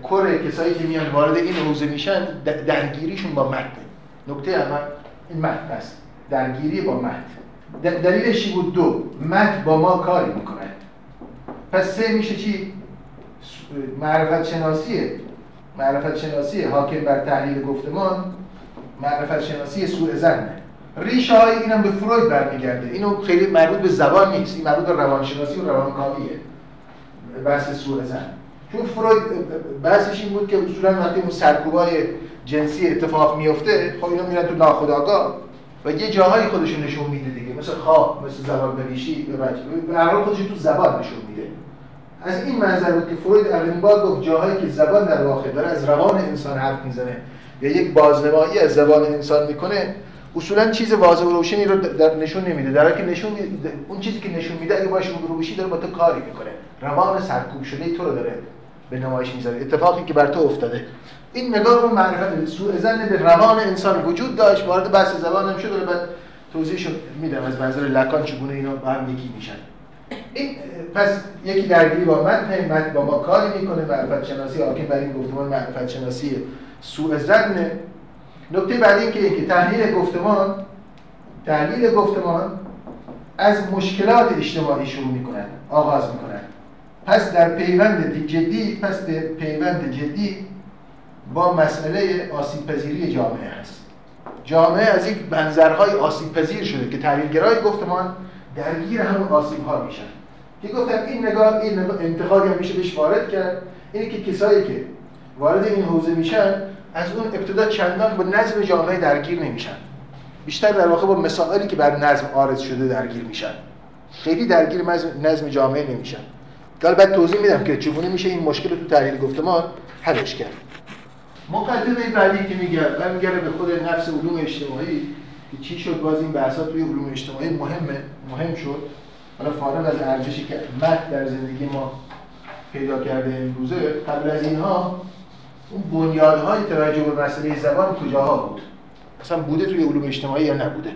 کور کسایی که میان وارد این حوزه میشن درگیریشون با متن نکته اول این متن است درگیری با متن دلیلش بود؟ دو. متن با ما کاری می‌کنه. پس سه میشه چی؟ معرفت شناسیه معرفت شناسی حاکم بر تحلیل گفتمان معرفت شناسی سوء زنه ریشه های اینم به فروید برمیگرده. اینو خیلی مربوط به زبان نیست. این مربوط به روانشناسی و روانکاویه. بحث سوء زن. چون فروید بحثش این بود که اصولا وقتی اون سرکوبای جنسی اتفاق میفته خب اینا میرن تو ناخودآگاه و یه جاهایی خودشون نشون میده دیگه. مثل خواب مثل زبان بنویسی به هر خودش تو زبان نشون میده. از این منظر بود که فروید اولین بار گفت جاهایی که زبان در واقع داره از روان انسان حرف می‌زنه یا یک بازنمایی از زبان انسان می‌کنه اصولا چیز واضح و روشنی رو در نشون نمیده. در حالی که نشون اون چیزی که نشون میده اگه باشه رو بشی داره با تو کاری می‌کنه. روان سرکوب شده تو رو داره به نمایش می‌ذاره. اتفاقی که بر تو افتاده. این نگاه اون معرفت سوء زن به روان انسان وجود داشت. وارد بحث زبان هم شد. بعد توضیحش میدم. از منظر لکان چگونه اینا با هم یکی میشن. این پس یکی درگیری با من من با ما کاری می‌کنه. معرفت شناسی حاکم بر این گفتمان معرفت شناسی سوء زن نکته بعدی این که تحلیل گفتمان تحلیل گفتمان از مشکلات اجتماعی شروع می‌کنن آغاز می‌کنن پس در پیوند جدی پس در پیوند جدی با مسئله آسیب پذیری جامعه هست. جامعه از یک منظرهای آسیب پذیر شده که تحلیلگرای گفتمان درگیر همون آسیب ها میشن. که گفتن این نگاه این نگاه انتقادی هم میشه بهش وارد کرد. اینه که کسایی که وارد این حوزه میشن از اون ابتدا چندان با نظم جامعه درگیر نمیشن. بیشتر در واقع با مسائلی که بر نظم عارض شده درگیر میشن. خیلی درگیر نظم جامعه نمیشن. حالا بعد توضیح میدم که چگونه میشه این مشکل تو تحلیل گفتمان حلش کرد. مقدمه بعدی که میگه برمیگرده به خود نفس علوم اجتماعی که چی شد باز این بحثا توی علوم اجتماعی مهمه مهم شد. حالا فارغ از ارزشی که مد در زندگی ما پیدا کرده امروزه قبل از اینها اون بنیادهای توجه به مسئله زبان کجاها بود؟ اصلا بوده توی علوم اجتماعی یا نبوده؟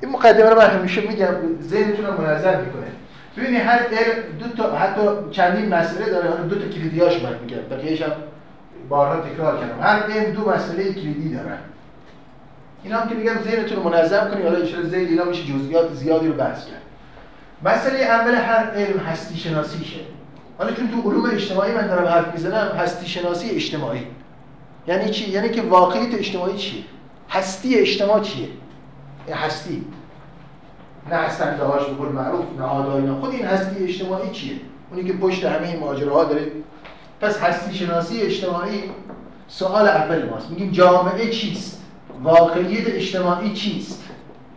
این مقدمه رو من همیشه میگم ذهنتون رو منظم می‌کنه. ببینید هر دو تا حتی چندین مسئله داره حالا دو تا کلیدیاش من میگم بقیه‌اش هم بارها تکرار کردم. هر علم دو مسئله کلیدی دارن اینا هم که میگم ذهنتون رو منظم کنید حالا ان ذهن اینا میشه جزئیات زیادی رو بحث کرد. مسئله اول هر علم هستی شناسیشه حالا چون تو علوم اجتماعی من دارم حرف می‌زنم هستی شناسی اجتماعی. یعنی چی؟ یعنی که واقعیت اجتماعی چیه؟ هستی اجتماع چیه؟ هستی. نه هستنده هاش به معروف نه آداینا خود این هستی اجتماعی چیه؟ اونی که پشت همه این ماجراها داره. پس هستی شناسی اجتماعی سوال اول ماست. میگیم جامعه چیست؟ واقعیت اجتماعی چیست؟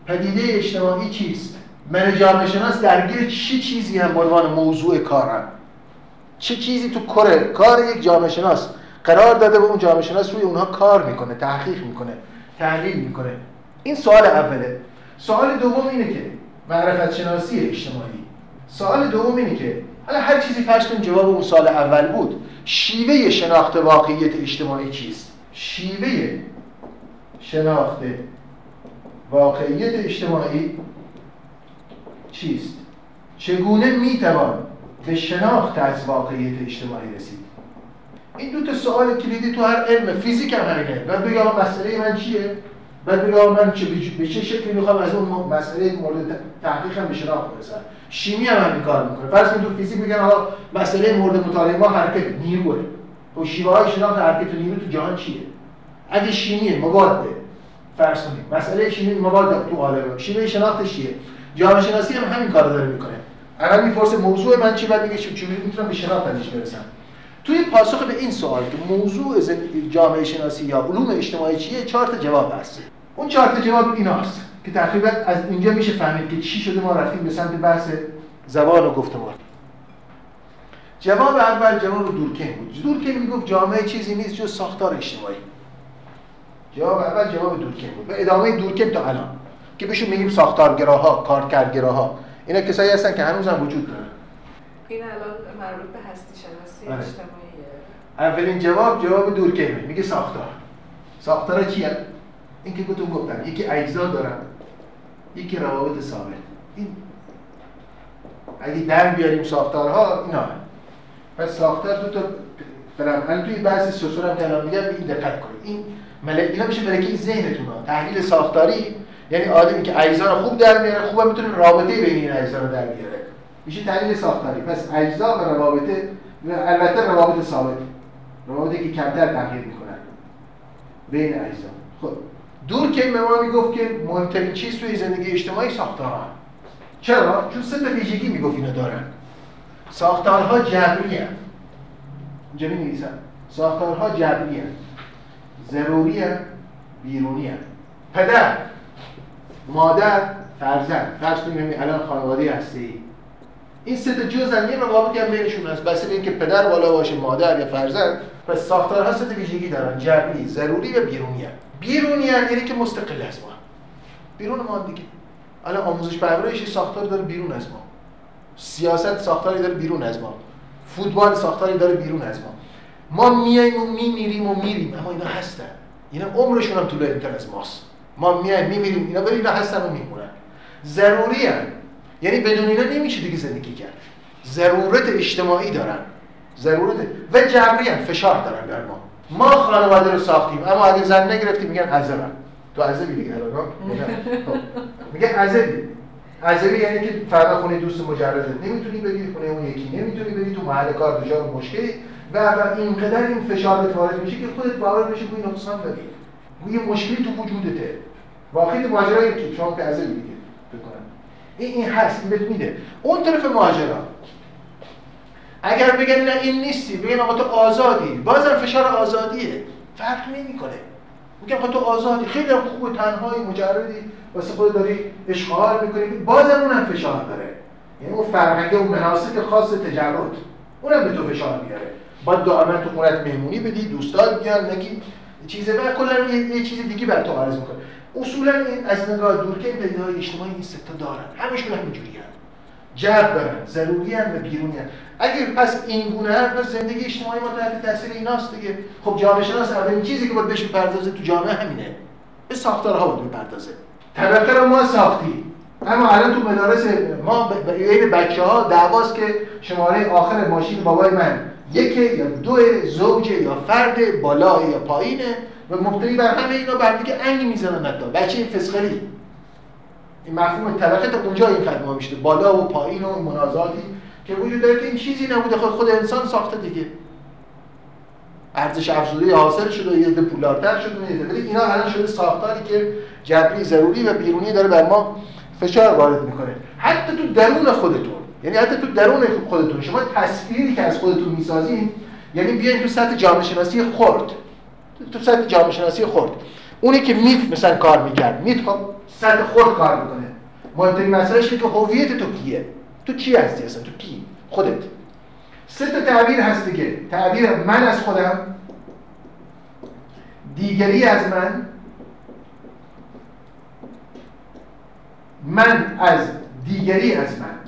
پدیده اجتماعی چیست؟ من جامعه شناس درگیر چی چیزی هم؟ عنوان موضوع کارم چه چیزی تو کره کار یک جامعه شناس قرار داده به اون جامعه شناس روی اونها کار می‌کنه تحقیق می‌کنه تحلیل می‌کنه؟ این سوال اوله. سوال دوم اینه که معرفت شناسی اجتماعی. سوال دوم اینه که حالا هر چیزی فرض کنیم جواب اون سال اول بود شیوه شناخت واقعیت اجتماعی چیست شیوه شناخت واقعیت اجتماعی چیست؟ چگونه می‌توان به شناخت از واقعیت اجتماعی رسید. این دو تا سوال کلیدی تو هر علم فیزیک هم همینه بعد بگم مسئله من چیه؟ بعد بگم من چه به چه شکلی می‌خوام از اون مسئله مورد تحقیق هم به شناخت برسم؟ شیمی هم همین کار می‌کنه. فرض تو فیزیک میگن آقا مسئله مورد مطالعه ما حرکت نیروه. و شیوه های شناخت حرکت نیرو تو جهان چیه؟ اگه شیمیه مواده فرض کنید مسئله شیمی مواد تو عالم. شیوه شناختش چیه؟ جامعه شناسی هم همین کارو داره می‌کنه. اول می‌پرسه موضوع من چی بعد میگه چجوری می‌تونم به شناخت ازش برسم؟ توی پاسخ به این سوال که موضوع جامعه شناسی یا علوم اجتماعی چیه چهار تا جواب هست. اون چهار تا جواب ایناست که تقریبا از اینجا میشه فهمید که چی شده ما رفتیم به سمت بحث زبان و گفتمان. جواب اول جواب دورکیم بود. دورکیم می‌گفت جامعه چیزی نیست جز ساختار اجتماعی. جواب اول جواب دورکیم بود. و ادامه دورکیم تا الان. که بهشون میگیم ساختارگراها کارکردگراها. اینا کسایی هستن که هنوز هم وجود دارن. این الان مربوط به هستی شناسی بله. اجتماعیه. اولین جواب جواب دورکیمه میگه ساختار. ساختارا چیه؟ این که گفتم گفتم. یکی اجزا دارن یکی روابط ثابت. این اگه در بیاریم ساختارها اینا. هست. پس ساختار دو تا برم توی بعضی سوسور هم که الان میگم این دقت کنید. این ملک اینا میشه ملکه ذهنتون ها. تحلیل ساختاری یعنی آدمی که اجزا رو خوب در میاره خوبم می‌تونه رابطه بین این اجزا رو در بیاره. میشه تحلیل ساختاری. پس اجزا و روابط و البته روابط ثابت روابطی که کمتر تغییر می‌کنن بین اجزا. خب دور که به ما می‌گفت که مهمترین چیز توی زندگی اجتماعی ساختارها چرا؟ چون سه ویژگی می‌گفت اینا دارن. ساختارها جبری هستند اینجا می نویسم ساختارها جبری هستند ضروری هستند بیرونی هستند پدر مادر فرزند. فرض کنیم همین الان خانواده هستی. این سه تا جزء یه روابطی هم بینشون هست. بس اینکه پدر بالا باشه مادر یا فرزند. پس ساختارها سه تا ویژگی دارن. جبری ضروری و بیرونی هستند بیرونی هستند یعنی که مستقل از ما. بیرون ما دیگه. الان آموزش پرورش ساختار داره بیرون از ما. سیاست ساختاری داره بیرون از ما. فوتبال ساختاری داره بیرون از ما. ما میایم و میمیریم و میریم. اما اینا هستن. اینا عمرشون هم طولانی‌تر از ماست. ما میایم میمیریم اینا ولی هستن و میمونن. ضروری هن. یعنی بدون اینا نمیشه دیگه زندگی کرد. ضرورت اجتماعی دارن. ضرورت. و جبری هن. فشار دارن در ما. ما خانواده رو ساختیم اما اگه زن نگرفتیم میگن عذبن. تو عذبی دیگه الان میگن. عذبی. عذبی یعنی که فردا خونه دوست مجردت نمی‌تونی بری خونه اون یکی نمی‌تونی بری تو محل کار دچار مشکلی. و اینقدر این فشار وارد میشه که خودت باور بشه که نقصان داری یه مشکلی تو وجودته. واقعی ماجرایی که شما عذبی دیگه بکنن این این هست بهت میده. اون طرف ماجرا اگر بگن نه این نیستی بگن آقا تو آزادی. بازم فشار آزادیه. فرق نمی‌کنه. میگم آقا تو آزادی. خیلی خوب تنهایی مجردی واسه خود داری اشغال می‌کنی. بازم اونم فشار داره. یعنی اون فرهنگ و مناسک خاص تجرد. اونم به تو فشار میاره باید دائما تو خونت مهمونی بدی دوستات بیان نگی چیزه و کلا یه, چیز دیگه بر تو عرض می‌کنه اصولا این از نگاه دور که اجتماعی این ستا دارن. همشون همینجوری جلب دارن ضروری هم و بیرونی هم. اگر پس این گونه هست پس زندگی اجتماعی ما تحت تاثیر ایناست دیگه. خب جامعه شناس اولین چیزی که باید بهش بپردازه تو جامعه همینه. به ساختارها باید بپردازه. طبقه ما ساختیم اما الان تو مدارس ما بین بچه ها دعواست که شماره آخر ماشین بابای من. یکه یا دو زوجه یا فرد بالا یا پایینه و مبتنی بر همه اینا بر دیگه انگی می‌زنن حتی. بچه فسخلی این مفهوم طبقه تا اونجا این خدمه میشه بالا و پایین و منازاتی که وجود داره که این چیزی نبوده. خود خود انسان ساخته دیگه. ارزش افزوده حاصل شده یه ده پولارتر شده ولی اینا الان شده ساختاری که جبری ضروری و بیرونی داره بر ما فشار وارد می‌کنه. حتی تو درون خودتون. یعنی حتی تو درون خودتون شما تصویری که از خودتون می‌سازین یعنی بیاین تو سطح جامعه شناسی خرد. تو سطح جامعه شناسی خرد. اونی که میت مثلا کار می‌کرد میت خب سطح خود کار می‌کنه. مهمترین مسئلهش که هویت تو کیه؟ تو چی هستی اصلا؟ تو کی؟ خودت. سه تا تعبیر هست دیگه. تعبیر من از خودم دیگری از من من از دیگری از من.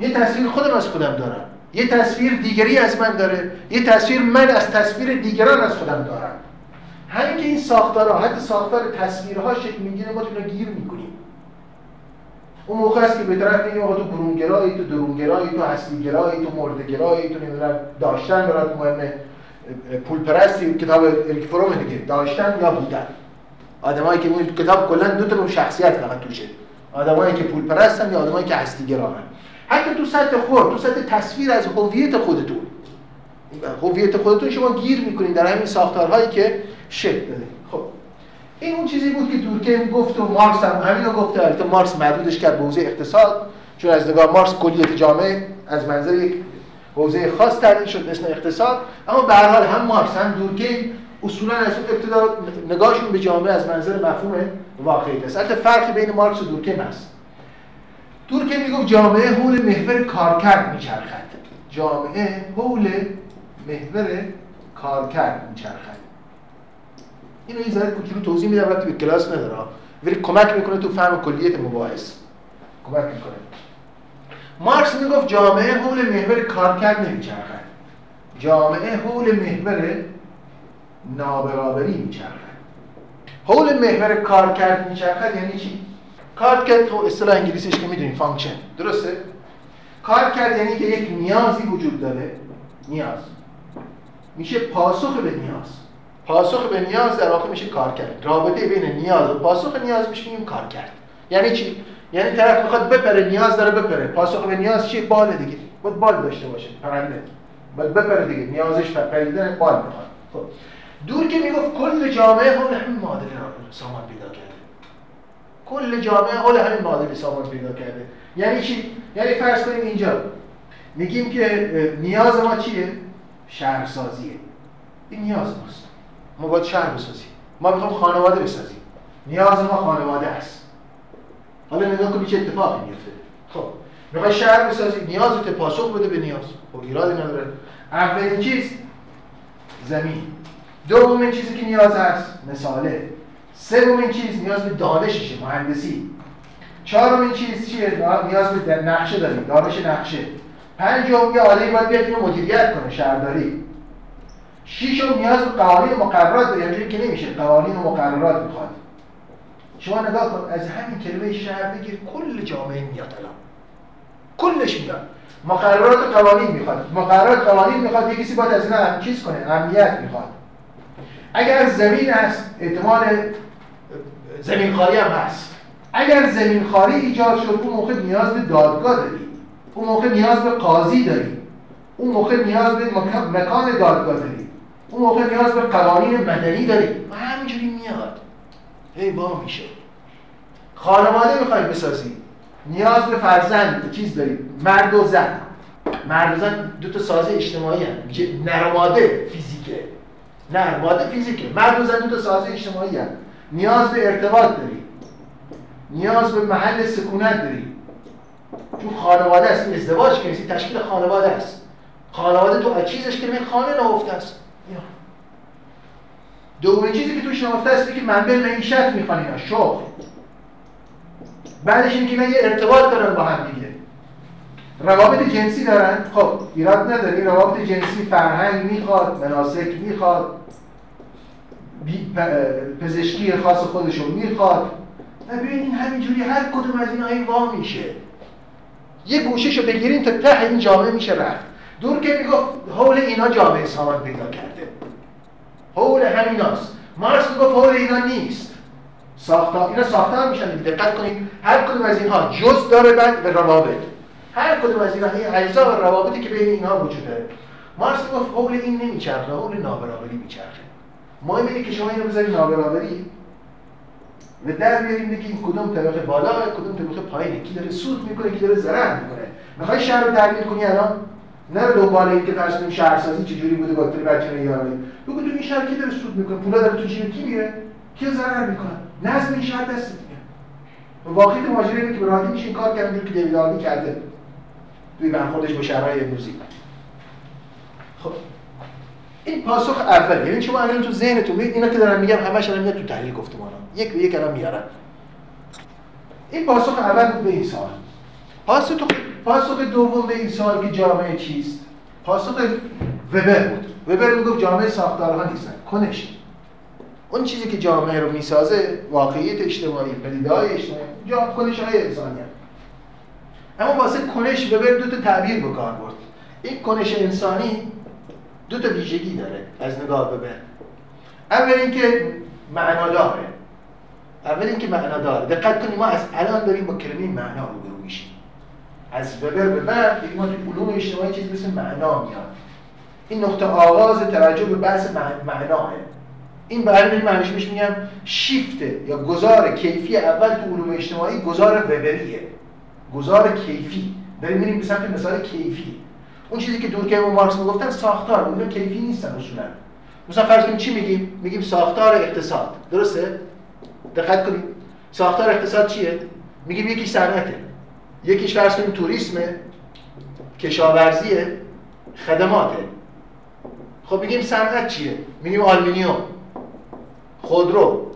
یه تصویر خودم از خودم دارم. یه تصویر دیگری از من داره. یه تصویر من از تصویر دیگران از خودم دارم. همین که این ساختارها حتی ساختار تصویرها شکل می‌گیره ما تو گیر می‌کنیم. اون موقع است که به طرف میگیم تو برونگرایی تو درونگرایی تو هستیگرایی تو مردگرایی تو نمی‌دونم داشتن برات مهمه. پول پرستی کتاب اریک دیگه. داشتن یا بودن. آدمایی که اون کتاب کلا دو تا شخصیت فقط توشه. آدمایی که پول پرستن یا آدمایی که هستیگران حتی تو سطح خود تو سطح تصویر از هویت خودتون. هویت خودتون شما گیر می‌کنید در همین ساختارهایی که شکل داده خب. این اون چیزی بود که دورکیم گفت و مارکس هم همین رو گفته البته مارکس محدودش کرد به حوزه اقتصاد چون از نگاه مارکس کلیت جامعه از منظر یک حوزه خاص تعریف شد اسم اقتصاد. اما به هر حال هم مارکس هم دورکیم اصولا از اون ابتدا نگاهشون به جامعه از منظر مفهوم واقعی است. البته فرقی بین مارکس و دورکیم هست دورکیم می‌گفت جامعه حول محور کارکرد میچرخد. جامعه حول محور کارکرد میچرخد. اینو یه ذره کوچولو توضیح میدم وقتی به کلاس نداره. ولی کمک می‌کنه تو فهم کلیت مباحث. کمک می‌کنه. مارکس می‌گفت جامعه حول محور کارکرد نمیچرخد. جامعه حول محور نابرابری میچرخد. حول محور کارکرد میچرخد یعنی چی؟ کارکرد خب اصطلاح انگلیسیش که می‌دونیم function درسته کارکرد یعنی که یک نیازی وجود داره نیاز میشه پاسخ به نیاز پاسخ به نیاز در واقع میشه کار کرد رابطه بین نیاز و پاسخ نیاز میشه میگیم کار کرد یعنی چی یعنی طرف می‌خواد بپره نیاز داره بپره پاسخ به نیاز چیه بال دیگه باید بال داشته باشه پرنده باید بپره دیگه نیازش پریدن بال می‌خواد خب دور که می‌گفت کل جامعه حول همین معادله سامان پیدا کرده کل جامعه حول همین معادله سامان پیدا کرده. یعنی چی؟ یعنی فرض کنیم اینجا. میگیم که نیاز ما چیه؟ شهرسازیه. این نیاز ماست. ما باید شهر بسازیم. ما می‌خوام خانواده بسازیم. نیاز ما خانواده است. حالا نگاه کنید چه اتفاقی میفته خب می‌خوای شهر بسازی نیاز تو پاسخ بده به نیاز. خب ایرادی نداره. اولین چیز؟ زمین. دومین چیزی که نیاز هست مثاله. سومین چیز نیاز به دانششه مهندسی. چهارمین چیز چیه؟ نیاز به نقشه داریم دانش نقشه. پنجم یه آدمی باید بیاد اینو مدیریت کنه شهرداری. شیشم نیاز به قوانین مقررات داره اینجوری که نمیشه قوانین و مقررات می‌خواد. شما نگاه کن از همین کلمه شهر بگیر کل جامعه میاد الان. کلش میاد. مقررات و قوانین می‌خواد. مقررات قوانین می‌خواد یه کسی باید از اینا چیز کنه امنیت می‌خواد. اگر زمین هست احتمال زمین خاری هم هست. اگر زمین خاری ایجاد شد اون موقع نیاز به دادگاه داری اون موقع نیاز به قاضی داری اون موقع نیاز به مکان دادگاه داری اون موقع نیاز به قوانین مدنی داریم. و همینجوری میاد. هی با میشه. خانواده می‌خوایم بسازیم. نیاز به فرزند چیز داریم. مرد و زن. مرد و زن دو تا ساز اجتماعی هستند میگه نر و ماده فیزیکه. نر ماده فیزیکه. مرد و زن دو تا ساز اجتماعی هستند نیاز به ارتباط داری. نیاز به محل سکونت داری. چون خانواده است ازدواج کنی تشکیل خانواده است. خانواده تو چیزش که خانه نهفته است. دومین چیزی که توش نهفته است که منبع معیشت می‌خوان اینا شغل. بعدش اینکه اینا یه ارتباط دارن با هم دیگه. روابط جنسی دارن. خب ایراد نداره. روابط جنسی فرهنگ می‌خواد مناسک می‌خواد. پزشکی خاص خودشو می‌خواد. و ببینین همینجوری هر کدوم از این وا میشه. یه گوشهشو بگیرین تا ته این جامعه میشه رفت. دور که می‌گفت حول اینا جامعه سامان پیدا کرده. حول همیناست. مارس می‌گفت حول اینا نیست. ساختار اینا ساختار میشن دقت کنید هر کدوم از اینها جز داره بعد به روابط. هر کدوم از اینها این اجزا و روابطی که بین اینها وجود داره مارس می‌گفت حول این نمیچرخه حول نابرابری میچرخه. مهم اینه که شما اینو بذارید نابرابری. و در بیاریم که این کدوم طبقه بالا کدوم طبقه پایینه. کی داره سود می‌کنه کی داره ضرر می‌کنه. می‌خوای شهر رو تحلیل کنی الان؟ نه دنبال این که فرض کنیم شهرسازی چجوری بوده با طول بچه یاری بگو تو این شهر کی داره سود می‌کنه؟ پولا داره تو جیب کی میره کی ضرر می‌کنه؟ نظم این شهر دست میگه واقعیت ماجرا اینه که راحتی میشه این کار کرد که دیوید کرده. توی برخوردش با شهرهای امروزی. خب. این پاسخ اول یعنی شما الان تو ذهنتون میگید اینا که دارم میگم همش الان میاد تو تحلیل گفتمانم یک به یک الان میارم این پاسخ اول به این سوال. پاسخ پاسخ دوم به این سوال که جامعه چیست؟ پاسخ وبر بود. وبر می‌گفت جامعه ساختارها نیستن. کنش. اون چیزی که جامعه رو می‌سازه واقعیت اجتماعی پدیده های اجتماعی جا کنش های انسانی اما واسه کنش وبر دو تا تعبیر به کار برد. این کنش انسانی دو تا ویژگی داره از نگاه به اول اینکه معنا داره. اول اینکه معنا داره. دقت کنید ما از الان داریم با کلمه معنا روبرو میشیم. از وبر به بعد دیگه ما تو علوم اجتماعی چیزی مثل معنا میاد. این نقطه آغاز توجه به بحث معناه این برای معنیش میش میگم شیفته یا گذار کیفی اول تو علوم اجتماعی گذار وبریه. گذار کیفی. داریم میریم به سمت مثال کیفی. اون چیزی که دورکهیم و مارکس می‌گفتن ساختار اون کیفی نیستن اصولا مثلا فرض کنیم چی میگیم؟ میگیم ساختار اقتصاد. درسته؟ دقت کنید. ساختار اقتصاد چیه؟ میگیم یکی صنعته. یکیش فرض کنیم توریسمه کشاورزیه خدماته. خب میگیم صنعت چیه؟ میگیم آلومینیوم. خودرو.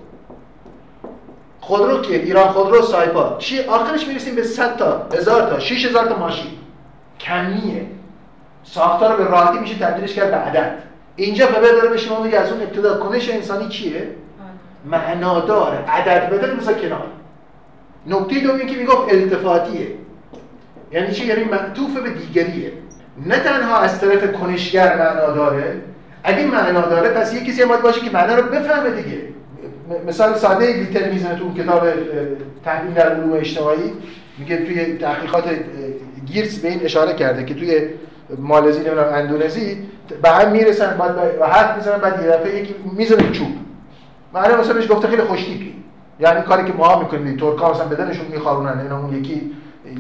خودرو که ایران خودرو سایپا. چی؟ آخرش می‌رسیم به 100 تا هزار تا 6000 تا ماشین. کمیه. ساختار رو به راحتی میشه تبدیلش کرد به عدد. اینجا به داره به شما میگه از اون ابتدا کنش انسانی چیه معنادار. عدد بدل مثلا کنار. نکته دومی که می‌گفت التفاتیه. یعنی چی؟ یعنی معطوف به دیگریه. نه تنها از طرف کنشگر معنا داره اگه معنا داره پس یه کسی باید باشه که معنا رو بفهمه دیگه. مثال ساده لیتر می‌زنه تو کتاب تحلیل در علوم اجتماعی. میگه توی تحقیقات گیرس به این اشاره کرده که توی مالزی نمی‌دونم اندونزی به هم می‌رسن بعد و حرف می‌زنن بعد یه دفعه یکی می‌زنه چوب. معلومه مثلا بهش گفته خیلی خوشتیپی. یعنی کاری که ما می‌کنیم ترکا مثلا بدنشون میخارونن اینا اون یکی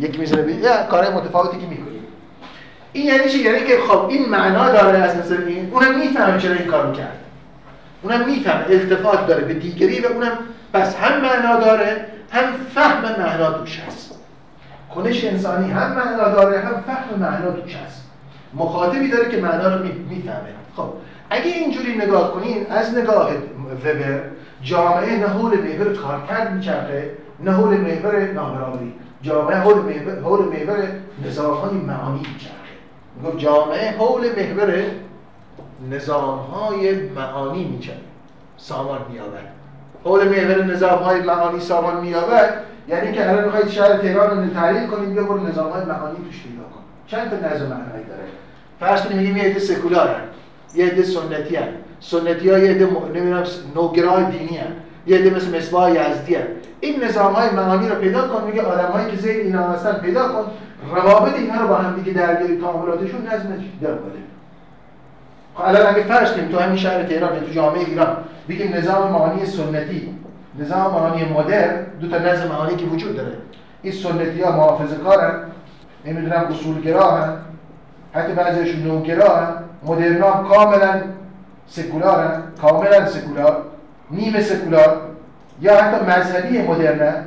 یکی می‌زنه یا کارهای متفاوتی که می‌کنیم. این یعنی چی؟ یعنی که خب این معنا داره از نظر این اونم می‌فهمه چرا این کارو کرد. اونم می‌فهمه التفات داره به دیگری و اونم بس هم معنا داره هم فهم معنا توش هست. کنش انسانی هم معنا داره هم فهم معنا توش هست. مخاطبی داره که معنا رو می‌فهمه. خب اگه اینجوری نگاه کنین از نگاه وبر جامعه نه حول محور کارکرد میچرخه نه حول محور جامعه حول محور حول محور نظام‌های معانی میچرخه. می‌گفت جامعه حول محور نظام‌های معانی میچرخه. سامان میآورد حول محور نظام‌های معانی سامان میآورد یعنی که الان می‌خواید شهر تهران رو تحلیل کنید بیا برو نظام‌های معانی توش پیدا چند تا نظم معنایی داره؟ فرض کنیم میگیم یه عده سکولارن یه عده سنتی هن. سنتی ها یه عده نمی‌دونم نوگرای دینی هن. یه عده مثل مصباح یزدی هن. این نظام های معانی رو پیدا کن میگه آدم هایی که زیر اینا هستن پیدا کن. روابط اینا رو با هم دیگه درگیری تعاملاتشون نظم داره بده خب الان اگه فرض کنیم تو همین شهر تهران تو جامعه ایران بگیم نظام معانی سنتی نظام معانی مدرن دو تا نظم معانی که وجود داره. این سنتی ها محافظه کارن نمی‌دونم اصولگرا هن حتی بعضیشون نوگرا مدرنا کاملا سکولارن. کاملا سکولار. نیمه سکولار. یا حتی مذهبی مدرنه.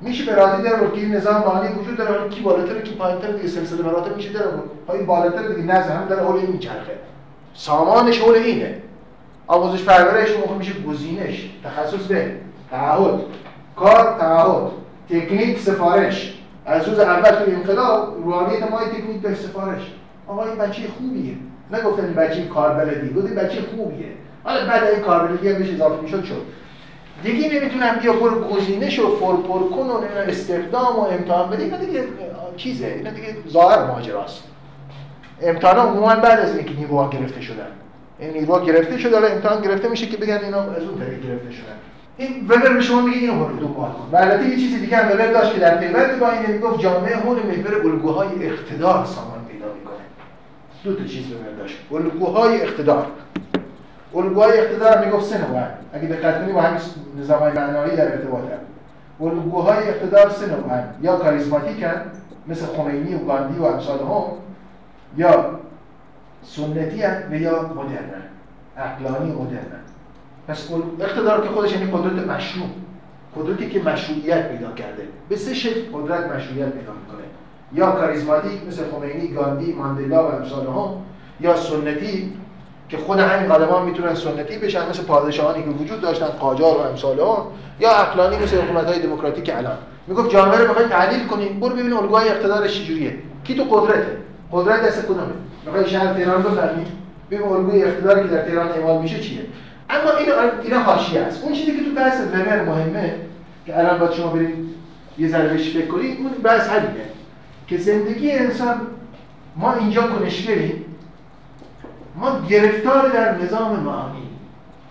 میشه به راحتی در که این نظام مالی وجود داره. کی بالاتر کی پایینتر دیگه سلسله مراتب میشه داره ها این بالاتر دیگه نظر هم داره حول میچرخه سامانش حول اینه. آموزش پرورش موقع میشه گزینش. تخصص به تعهد. کار تعهد. تکنیک سفارش. از روز اول توی انقلاب روحانیت ما تکنیک به سفارش. آقا این بچه خوبیه. نگفتن این بچه کار بلدی گفتن بچه خوبیه. حالا بعد این کار بلدی هم بهش اضافه می‌شد شد. دیگه نمی‌تونم بیا برو گزینش و فر پر کن و استخدام و امتحان بدی. اینا دیگه چیزه. اینا دیگه ظاهر ماجراست. امتحان عموما بعد از اینکه نیروها گرفته شدن. این نیروها گرفته شده حالا امتحان گرفته میشه که بگن اینا از اون طریق گرفته شدن. این وبر به شما میگه اینو برو دنبال کن. و البته یه چیزی دیگه هم وبر داشت که در پیوند با این می‌گفت جامعه حول محور الگوهای اقتدار سامان پیدا می‌کنه. دو تا چیز وبر داشت. الگوهای اقتدار. الگوهای اقتدار می‌گفت سه نوع. اگه دقت کنید با همین نظامهای معنایی در ارتباطن الگوهای اقتدار سه نوع یا کاریزماتیکن مثل خمینی و گاندی و امثال هم یا سنتی و یا مدرن عقلانی مدرن پس اقتدار که خودش یعنی قدرت مشروع. قدرتی که مشروعیت پیدا کرده. به سه شکل قدرت مشروعیت پیدا می‌کنه. یا کاریزماتیک مثل خمینی گاندی ماندلا و امثال هم. یا سنتی که خود همین آدمان می‌تونن سنتی بشن مثل پادشاهانی که وجود داشتن قاجار و امثال اون یا عقلانی مثل حکومت های دموکراتیک الان. می‌گفت جامعه رو می‌خوای تحلیل کنیم برو ببین الگوهای اقتدارش چجوریه. کی تو قدرته؟ قدرت دست کدومه؟ می‌خوای شهر تهران بفهمی؟ ببین الگوی اقتداری که در تهران اعمال میشه چیه؟ اما این اینا حاشیه است. اون چیزی که تو بحث وبر مهمه که الان باید شما برید یه ذره بهش فکر کنید اون بحث همینه که زندگی انسان ما اینجا کنشگریم ما گرفتار در نظام معانی.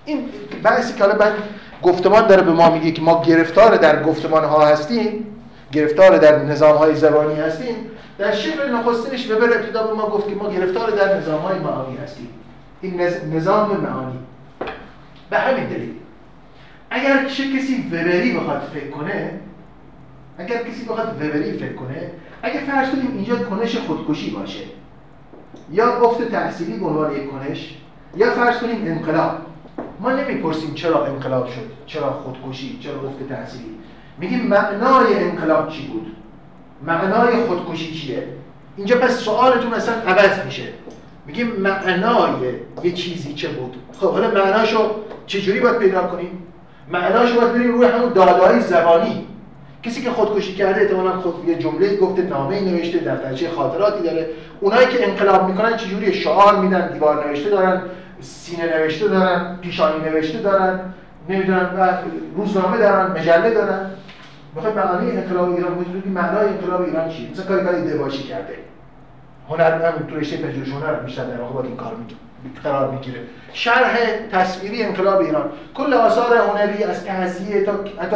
این بحثی که حالا بعد گفتمان داره به ما میگه که ما گرفتار در گفتمان ها هستیم گرفتار در نظام های زبانی هستیم در شکل نخستینش وبر ابتدا به ما گفت که ما گرفتار در نظام های معانی هستیم. این نظام معانی. به همین دلیل. اگر چه کسی وبری بخواد فکر کنه اگر کسی بخواد وبری فکر کنه اگر فرض کنیم اینجا کنش خودکشی باشه یا افت تحصیلی به عنوان یک کنش یا فرض کنیم انقلاب. ما نمی‌پرسیم چرا انقلاب شد چرا خودکشی چرا افت تحصیلی. میگیم معنای انقلاب چی بود؟ معنای خودکشی چیه؟ اینجا پس سوالتون اصلا عوض میشه. میگیم معنای یه چیزی چه بود؟ خب حالا معناشو چجوری باید پیدا کنیم؟ معناشو باید بریم روی همون دادهای زبانی کسی که خودکشی کرده احتمالاً خود یه جمله گفته نامه نوشته دفترچه خاطراتی داره. اونایی که انقلاب می‌کنن چجوری شعار میدن دیوار نوشته دارن سینه نوشته دارن پیشانی نوشته دارن نمی‌دونن روزنامه دارن مجله دارن. می‌خوای معنی انقلاب ایران بودید معنای انقلاب ایران چیه مثلا کاری کاری دباشی کرده. هنر هم تو رشته پژوهش هنر بیشتر در واقع این کار قرار می‌گیره. شرح تصویری انقلاب ایران. کل آثار هنری از تعزیه تا حتی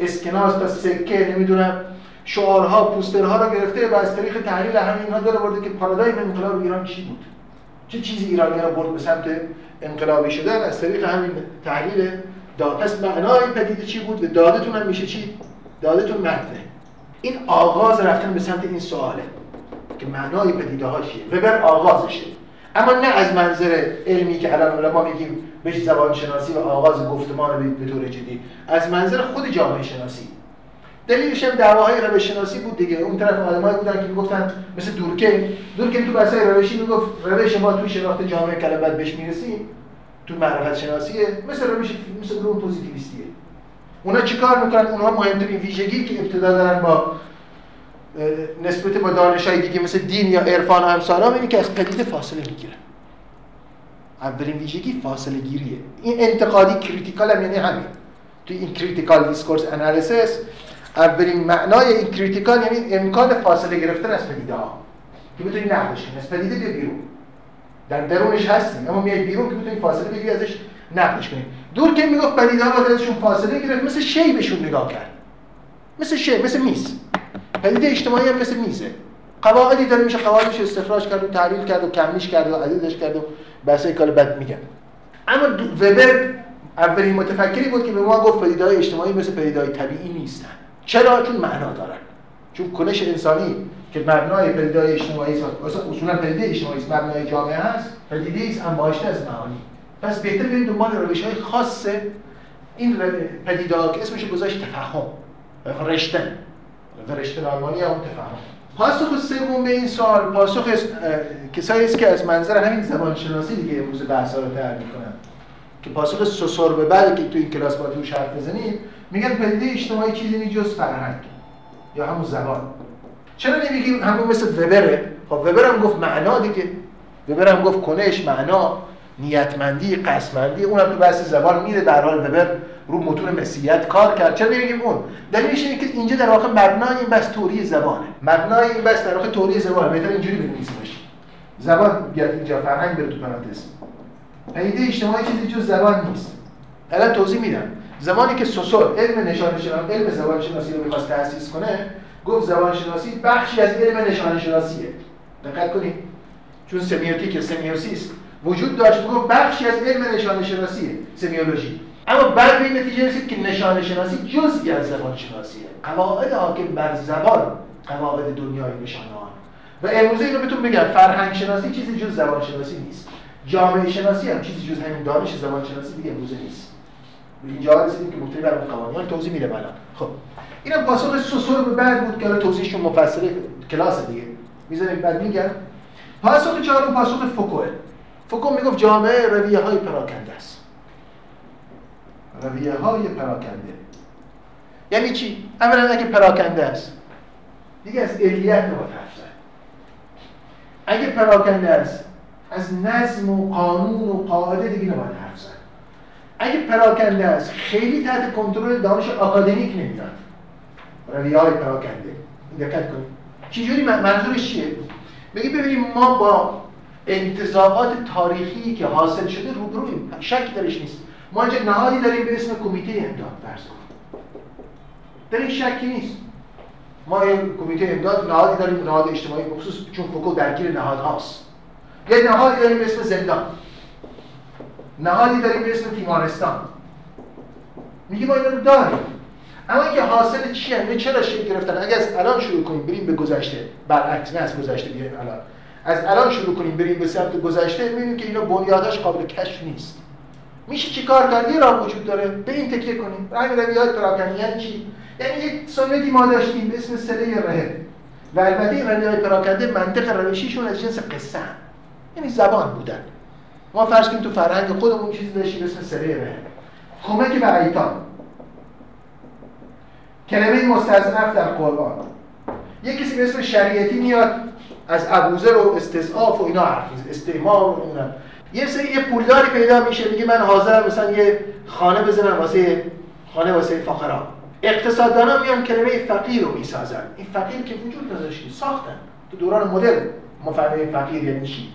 اسکناس تا سکه نمی‌دونم شعارها پوسترها رو گرفته و از طریق تحلیل همین اینها داره برده که پارادایم انقلاب ایران چی بود؟ چه چیزی ایرانی رو برد به سمت انقلابی شدن؟ از طریق همین تحلیل داد پس معنای پدیده چی بود؟ و دادتون هم میشه چی؟ دادتون متنه این آغاز رفتن به سمت این سواله. که معنای پدیده ها چیه؟ وبر آغازشه. اما نه از منظر علمی که الان علما میگیم بهش زبان شناسی و آغاز گفتمان به طور جدی از منظر خود جامعه شناسی. دلیلش هم دعواهای روش شناسی بود دیگه. اون طرف آدمایی بودن که می‌گفتن مثل دورکه. دورکه تو بحث روشی می‌گفت روش ما توی شناخت جامعه کلمات بهش می‌رسیم تو معرفت شناسیه. مثل روش مثل علوم پوزیتیویستیه. اونا چیکار می‌کنن؟ اونها مهمترین ویژگی که ابتدا دارن با نسبت با دانشای دیگه مثل دین یا عرفان و امثال که از پدیده فاصله می‌گیرن اولین ویژگی فاصله گیریه. این انتقادی critical هم یعنی همین. تو این critical discourse analysis اولین معنای این critical یعنی امکان فاصله گرفتن از پدیده ها. که بتونی کنی از پدیده بیا بیرون. در درونش هستیم اما میای بیرون که بتونی فاصله بگیری ازش نقدش کنی دور که می‌گفت پدیده ها ازشون فاصله گرفت مثل شی بهشون نگاه کرد. مثل شی مثل میز. پدیده اجتماعی هم مثل میزه قواعدی داره میشه قواعدش استخراج کرد و تحلیل کرد و کمیش کرد و عددش کرد و بحثای کار بد میگن اما وبر اولین متفکری بود که به ما گفت پدیده‌های اجتماعی مثل پدیده‌های طبیعی نیستن. چرا؟ چون معنا دارن. چون کنش انسانی که مبنای پدیده اجتماعی است اصولا پدیده اجتماعی است مبنای جامعه هست پدیده است انباشته از معانی. پس بهتر بریم دنبال روش های خاص. این پدیده که اسمش گذاشت تفهم رشتن. رشتن آلمانی هم تفهم پاسخ سوم به این سوال پاسخ کسایی است که از منظر همین زبان شناسی دیگه امروز بحث رو تر می‌کنن. که پاسخ سوسور به بعد که تو این کلاس با توش حرف بزنید میگن پدیده اجتماعی چیزی نیست جز فرهنگ یا همون زبان. چرا نمیگیم همون مثل وبره؟ خب وبر هم گفت معنا دیگه. وبر هم گفت کنش معنا. نیتمندی قسمندی اونم تو بحث زبان میره در حال وبر رو متون مسیحیت کار کرد. چرا نمیگیم اون؟ دلیلش اینه که اینجا در واقع مبنای این بحث توری زبانه. مبنای این بحث در واقع توری زبانه. بهتر اینجوری بنویسیمش زبان بیاد اینجا فرهنگ بره تو پرانتز. پدیده اجتماعی چیزی جز زبان نیست. الان توضیح میدم. زمانی که سوسور علم نشان شناسی علم زبان شناسی رو می‌خواست تأسیس کنه گفت زبان شناسی بخشی از علم نشان شناسیه دقت کنید. چون سمیوتیک سمیوسیس وجود داشت گفت بخشی از علم نشان شناسیه سمیولوژی. اما بعد به نتیجه رسید که نشان شناسی جزئی از زبان شناسیه قواعد حاکم بر زبان قواعد دنیای نشانه و امروزه اینو بهتون بگم فرهنگ شناسی چیزی جز زبان شناسی نیست. جامعه شناسی هم چیزی جز همین دانش زبان شناسی دیگه امروزه نیست. به اینجا رسیدیم که مبتنی بر قوانین توضیح میده الان. خب اینم پاسخ سوسور به بعد بود که الان توضیحشون مفصله کلاس دیگه. می‌ذاریم بعد میگم. پاسخ چهارم پاسخ فوکوه فوکو می‌گفت جامعه رویه های پراکنده است. رویه های پراکنده. یعنی چی؟ اولا اگه پراکنده است. دیگه از علیت نباید حرف اگه پراکنده است از نظم و قانون و قاعده دیگه نباید حرف زد. اگه پراکنده است خیلی تحت کنترل دانش آکادمیک نمیاد. رویه های پراکنده. دقت کنید. چجوری؟ منظورش چیه؟ بگی ببینیم ما با انتظارات تاریخی که حاصل شده روبرویم شک درش نیست. ما اینجا نهادی داریم به اسم کمیته امداد فرض در این شکی نیست. ما این کمیته امداد نهادی داریم نهاد اجتماعی بخصوص چون فوکو درگیر نهادهاست یه نهادی داریم به اسم زندان. نهادی داریم به اسم تیمارستان. میگه ما اینا رو داریم. اما اینکه حاصل چی هست؟ چرا شکل گرفتن؟ اگه از الان شروع کنیم بریم به گذشته. برعکس نه از گذشته بیایم الان. از الان شروع کنیم بریم به سمت گذشته می‌بینیم که اینا بنیادش قابل کشف نیست. میشه چی کار کرد؟ یه راه وجود داره. به این تکیه کنیم. همین رویات پراکنده یعنی چی؟ یعنی یک سنتی ما داشتیم به اسم سله رهن و البته این رویات پراکنده منطق روشیشون از جنس قصه یعنی زبان بودن. ما فرض کنیم تو فرهنگ خودمون چیزی داشتیم به اسم سله رهن کمک به ایتام. کلمه مستضعف در قرآن. یک کسی به اسم شریعتی میاد. از ابوذر و استضعاف و اینا حرف استعمار و اینا. یه سری یه پولداری پیدا میشه میگه من حاضرم مثلا یه خانه بزنم واسه خانه واسه فقرا. اقتصاددانا میان کلمه فقیر رو می‌سازن. این فقیر که وجود نداشت ساختن. تو دوران مدرن. مفهوم فقیر یعنی چی؟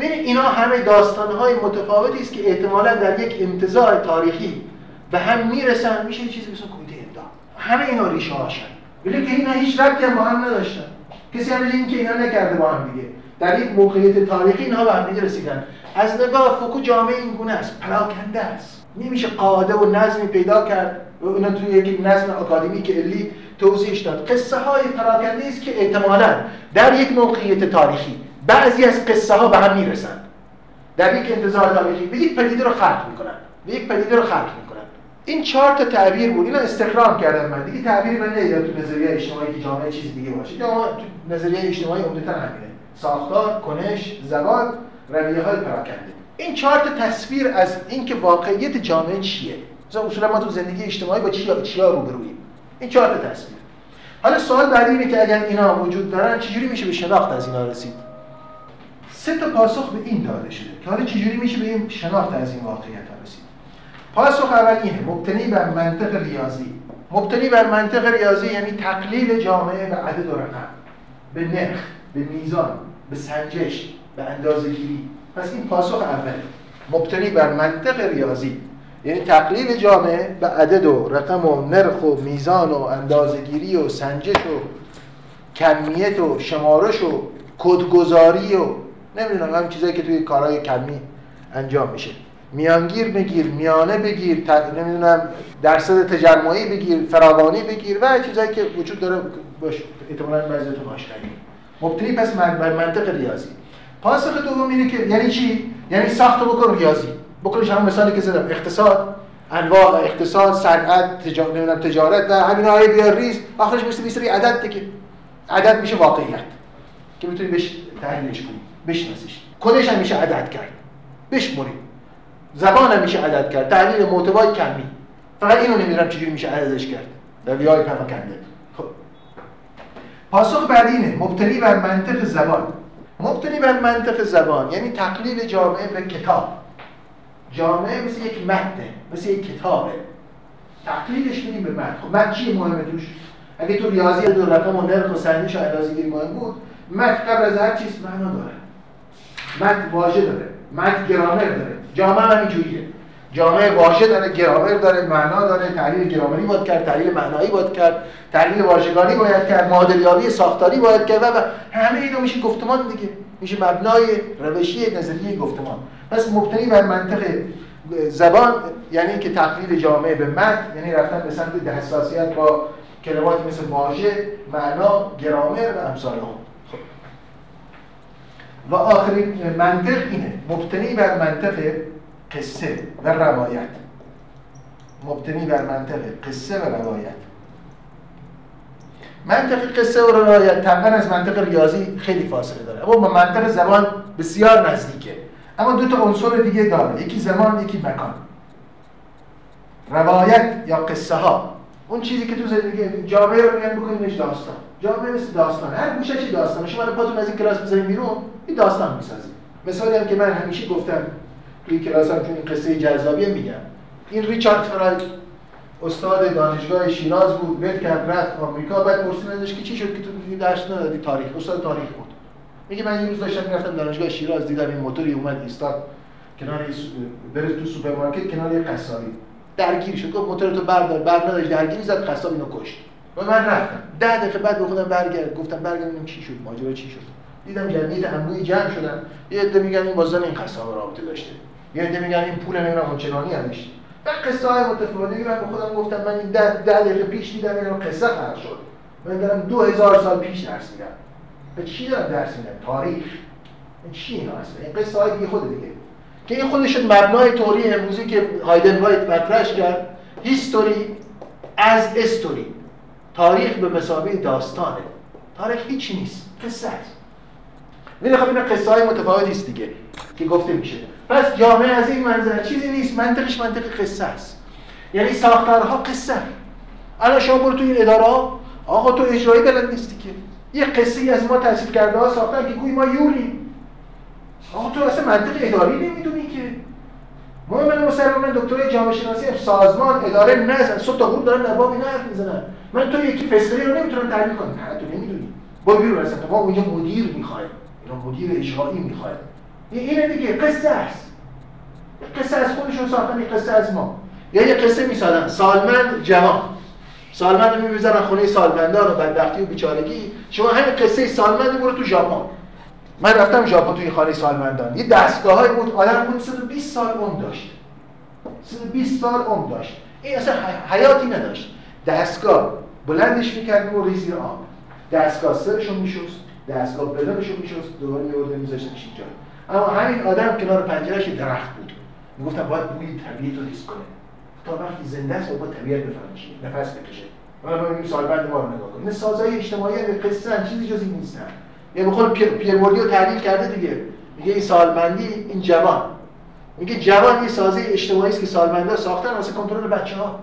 اینا همه داستانهای متفاوتی است که احتمالا در یک انتزاع تاریخی به هم می‌رسن میشه چیزی مثل امداد همه اینا ریشه هاشن ولی که اینا هیچ ربطی هم با هم نداشتن. کسی هم این که اینا نکرده با هم دیگه. در یک موقعیت تاریخی اینها به هم دیگه رسیدن. از نگاه فوکو جامعه این گونه است. پراکنده است. نمیشه قاعده و نظمی پیدا کرد. و اونا توی یک نظم آکادمی که علی توضیحش داد. قصه های پراکنده است که احتمالا در یک موقعیت تاریخی بعضی از قصه ها به هم می‌رسن در یک انتظار تاریخی. به یک پدیده رو خلق می‌کنن به یک پدیده رو خلق می‌کنن این چهار تا تعبیر بود. اینا استخرام کردم من. دیگه تعبیری من نمی‌دونم تو نظریه اجتماعی که جامعه چیز دیگه باشه. یا تو نظریه اجتماعی عمدتا همینه. ساختار کنش زبان رویه های پراکنده. این چهار تا تصویر از اینکه واقعیت جامعه چیه؟ مثلا اصولا ما تو زندگی اجتماعی با چیا چیا روبرویم این چهار تا تصویر. حالا سوال بعدی اینه که اگر اینا وجود دارن چجوری میشه به شناخت از اینا رسید؟ سه تا پاسخ به این داده شده که حالا چجوری میشه به این شناخت از این واقعیت رسید؟ پاسخ اول اینه مبتنی بر منطق ریاضی. مبتنی بر منطق ریاضی یعنی تقلیل جامعه به عدد و رقم به نرخ به میزان به سنجش به اندازه گیری پس این پاسخ اوله. مبتنی بر منطق ریاضی یعنی تقلیل جامعه به عدد و رقم و نرخ و میزان و اندازه گیری و سنجش و کمیت و شمارش و کدگذاری و نمی‌دونم هم چیزایی که توی کارهای کمی انجام میشه. میانگیر بگیر میانه بگیر نمی‌دونم درصد تجمعی بگیر فراوانی بگیر و چیزایی که وجود داره باش احتمالاً بعضیتون آشنایی مبتنی پس بر منطق ریاضی. پاسخ دوم اینه که یعنی چی؟ یعنی ساخت بکن ریاضی. بکنش همون مثالی که زدم اقتصاد انواع اقتصاد صنعت تجارت تجارت و همین های بیار ریز آخرش مثل بیسری عدد دیگه. عدد میشه واقعیت. که می‌تونی بهش تحلیلش کنی. بشناسیش. کدش هم میشه عدد کرد. بشموری زبان هم میشه عدد کرد تحلیل محتوای کمی. فقط اینو نمی‌دونم چجوری میشه عددش کرد. در ویای پراکنده خب. پاسخ بعدی اینه مبتنی بر منطق زبان. مبتنی بر منطق زبان یعنی تقلیل جامعه به کتاب. جامعه مثل یک متنه مثل یک کتابه. تقلیلش میدیم به متن. خب متن چیه مهمه توش؟ اگه تو ریاضی دو رقم و نرخ و سنجش و اندازه‌گیری مهم بود متن قبل از هر چیز معنا داره. متن واژه داره. متن گرامر داره. جامعه هم اینجوریه. جامعه واژه داره گرامر داره معنا داره تحلیل گرامری باید کرد تحلیل معنایی باید کرد تحلیل واژگانی باید کرد معادلیابی ساختاری باید کرد و همه اینا میشه گفتمان دیگه. میشه مبنای روشی نظریه گفتمان. پس مبتنی بر منطق زبان یعنی که تقلیل جامعه به متن یعنی رفتن به سمت حساسیت با کلمات مثل واژه معنا گرامر و امثال. و آخرین منطق اینه. مبتنی بر منطق قصه و روایت. مبتنی بر منطق قصه و روایت. منطق قصه و روایت طبعا از منطق ریاضی خیلی فاصله داره. اما منطق زبان بسیار نزدیکه. اما دو تا عنصر دیگه داره. یکی زمان یکی مکان. روایت یا قصه ها اون چیزی که تو زندگی جامعه رو میگن بکنیمش داستان. جامعه مثل داستان. هر گوشه داستان. شما پاتون از این کلاس بزنید بیرون این داستان می‌سازید. مثالی هم که من همیشه گفتم توی کلاس هم چون این قصه جذابیه میگم. این ریچارد فرای که استاد دانشگاه شیراز بود ول کرد رفت آمریکا. بعد پرسیدنش که چی شد که تو درس ندادی؟ تاریخ. استاد تاریخ بود. میگه من یه روز داشتم می‌رفتم دانشگاه شیراز دیدم این موتوری اومد ایستاد کنار بره تو سوپرمارکت کنار یه قصابی. درگیر شد گفت موتور تو بردار بر نداشت درگیری زد قصاب اینو کشت. و من رفتم ده دقیقه بعد به خودم برگرد گفتم برگردم چی شد؟ ماجرا چی شد؟ دیدم جمعیت عموی جمع شدن. یه عده میگن این بازن این قصاب رابطه داشته. یه عده میگن این پول نمی‌دونم چنانی همش و قصه های متفاوتی من به خودم گفتم. من این ده, ده دقیقه پیش دیدم اینو قصه خلق شد. من دارم دو هزار سال پیش درس میدم. به چی دارم درس میدم؟ تاریخ. این چی اینا اصلا این قصه های بی خود دیگه. که این خودش مبنای توری امروزی که هایدن وایت مطرحش کرد هیستوری از استوری تاریخ به مسابقه داستانه. تاریخ هیچی نیست. قصه است. میره خب اینا قصه های متفاوتی است دیگه که گفته میشه. پس جامعه از این منظر چیزی نیست. منطقش منطق قصه است. یعنی ساختارها قصه. الان شما برو تو این اداره آقا تو اجرایی بلد نیستی که. یه قصه از ما تحصیل کرده ها ساختن که گوی ما یولی آقا تو اصلا منطق اداری نمی‌دونی که. ما من مسلمان دکترای جامعه شناسی سازمان اداره نه صبح تا غروب دارن نبابی نه حرف می‌زنن. من تو یکی فسقلی رو نمی‌تونم تعریف کنم. نه تو نمی‌دونی. با بیرون اصلا ما اونجا مدیر می‌خوایم. اینا مدیر اجرایی می‌خوایم. اینه دیگه. قصه است. قصه از خودشون ساختن قصه از ما. یه قصه می‌سازن. سالمند جوان. سالمند رو می‌ذارن خونه سالمندان و بدبختی و بیچارگی. شما همین قصه سالمند برو تو ژاپن. من رفتم ژاپن توی خانه سالمندان. یه دستگاه بود آدم بود 120 سال عمر داشت. 120 سال عمر داشت. این اصلا حیاتی نداشت. دستگاه بلندش می‌کرد و ریزی آب. دستگاه سرشو میشست دستگاه بدنشو میشست دوباره میورده میذاشتش اینجا اما همین آدم کنار پنجرهش درخت بود. می‌گفتم باید بوی طبیعت رو حس کنه. تا وقتی زنده است با طبیعت بفهمه چیه نفس بکشه. ما ببینیم سالمند ما رو نگاه کنیم سازهای اجتماعی به قصه چیزی جز این نیستن یه بخور پیر, پیر رو تحلیل کرده دیگه. میگه این سالمندی این جوان. میگه جوان یه سازه اجتماعی است که سالمندا ساختن واسه کنترل بچه ها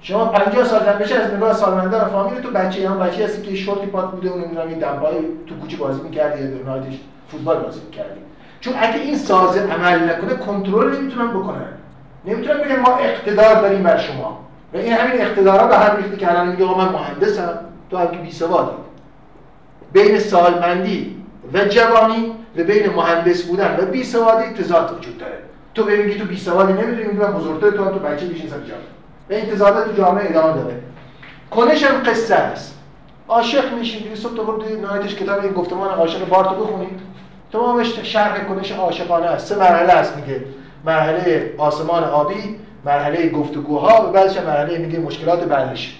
شما 50 سال قبل بشه از نگاه سالمندا رو فامیل تو بچه هم بچه هستی که شورتی پات بوده اون نمی‌دونم این دنبای تو کوچه بازی می‌کردی یا در فوتبال بازی می‌کردی. چون اگه این سازه عمل نکنه کنترل نمی‌تونن بکنن. نمی‌تونن بگن ما اقتدار داریم بر شما. و این همین اقتدارا به هم ریخته که الان میگه من مهندسم تو هم که بی سوادی بین سالمندی و جوانی و بین مهندس بودن و بی سوادی تضاد وجود داره. تو ببینی تو بی سوادی نمی‌دونی میگم بزرگتر تو تو بچه میشین سر جامعه. و این تضادات تو جامعه ادامه داره. کنش هم قصه است. عاشق میشین دیگه صبح تو نهایتش کتاب این گفتمان عاشق بارتو بخونید. تمامش شرح کنش عاشقانه است. سه مرحله است میگه. مرحله آسمان آبی مرحله گفتگوها و بعدش مرحله میگه مشکلات بعدش.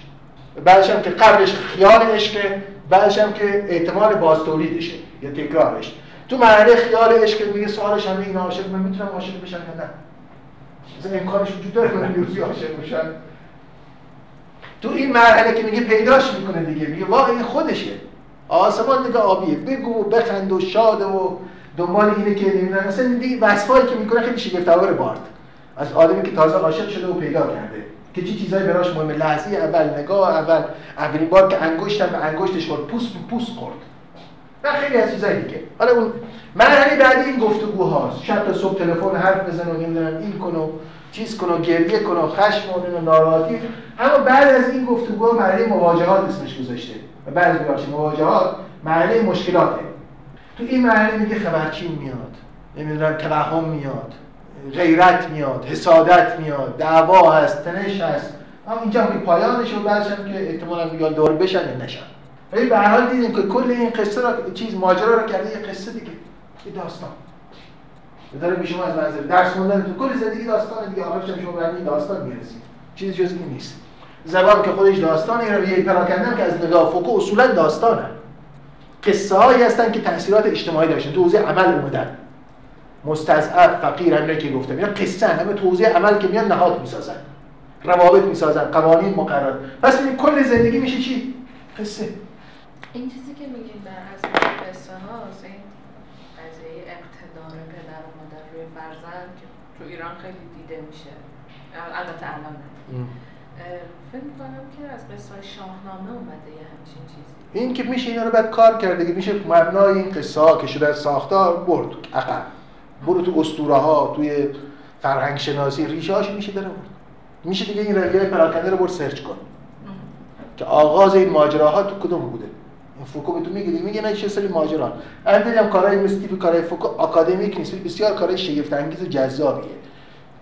بعدش هم که قبلش خیال عشق بعدش هم که احتمال باز تولیدشه یا تکرارش. تو مرحله خیال عشق میگه سوالش هم این عاشق من می‌تونم عاشق بشم یا نه؟ مثلا امکانش وجود داره من یوزی عاشق بشم. تو این مرحله که میگه پیداش می‌کنه دیگه میگه واقعا این خودشه. آسمان دیگه آبیه. بگو بخند و شاد و دنبال اینه که نمی‌دونم. مثلا دیگه وصفایی که می‌کنه خیلی شگفت‌آور بارد. از آدمی که تازه عاشق شده و پیدا کرده. که چی چیزایی براش مهمه. لحظه اول نگاه اول. اولین بار که انگشتم به انگشتش خورد پوست به پوست خورد. و خیلی از چیزای دیگه. حالا اون مرحله بعدی این گفتگو هاست. شب تا صبح تلفن حرف بزن و نمی‌دونم این کن چیز کن گریه کن خشم و ناراحتی. اما بعد از این گفتگو مرحله مواجهات اسمش گذاشته. و بعد از مواجهات مرحله مشکلاته. تو این مرحله میگه خبرچین میاد. نمی‌دونم توهم میاد. غیرت میاد حسادت میاد دعوا هست تنش هست. اما اینجا که پایانش و بعدش هم که احتمالاً میگه دور بشن یا نشن. ولی به هر حال دیدیم که کل این قصه را چیز ماجرا رو کرده یه قصه دیگه یه داستان. داره به شما از منظر درس خوندن تو کل زندگی داستان دیگه آخرش هم شما به این داستان می‌رسید. چیزی جز این نیست. زبان که خودش داستانه رو یه پراکنده که از نگاه فوکو اصولا داستانه. قصه هایی هستن که تاثیرات اجتماعی داشتن تو حوزه عمل اومدن مستضعف فقیر همین که گفتم. اینا قصه همه تو حوزه عمل که میان نهاد می‌سازن. روابط می‌سازن قوانین مقرر. پس ببین کل زندگی میشه چی؟ قصه. این چیزی که میگین در اصل قصه هاست این قضیه اقتدار پدر و مادر روی فرزند که تو ایران خیلی دیده میشه. البته الان فکر می‌کنم که از قصه شاهنامه اومده یه همچین چیزی. این که میشه اینا رو بعد کار کرده که میشه مبنای این قصه ها که شده از ساختار برد عقب. برو تو اسطوره ها توی فرهنگ شناسی ریشه هاش میشه داره برد میشه دیگه این رویه پراکنده رو برد search کن. که آغاز این ماجراها تو کدوم بوده؟ این فوکو به تو میگه میگه نه چه سری ماجرا. البته هم کارهای مثل تیپ کارهای فوکو آکادمیک نیست. بسیار کارهای شگفت انگیز و جذابیه.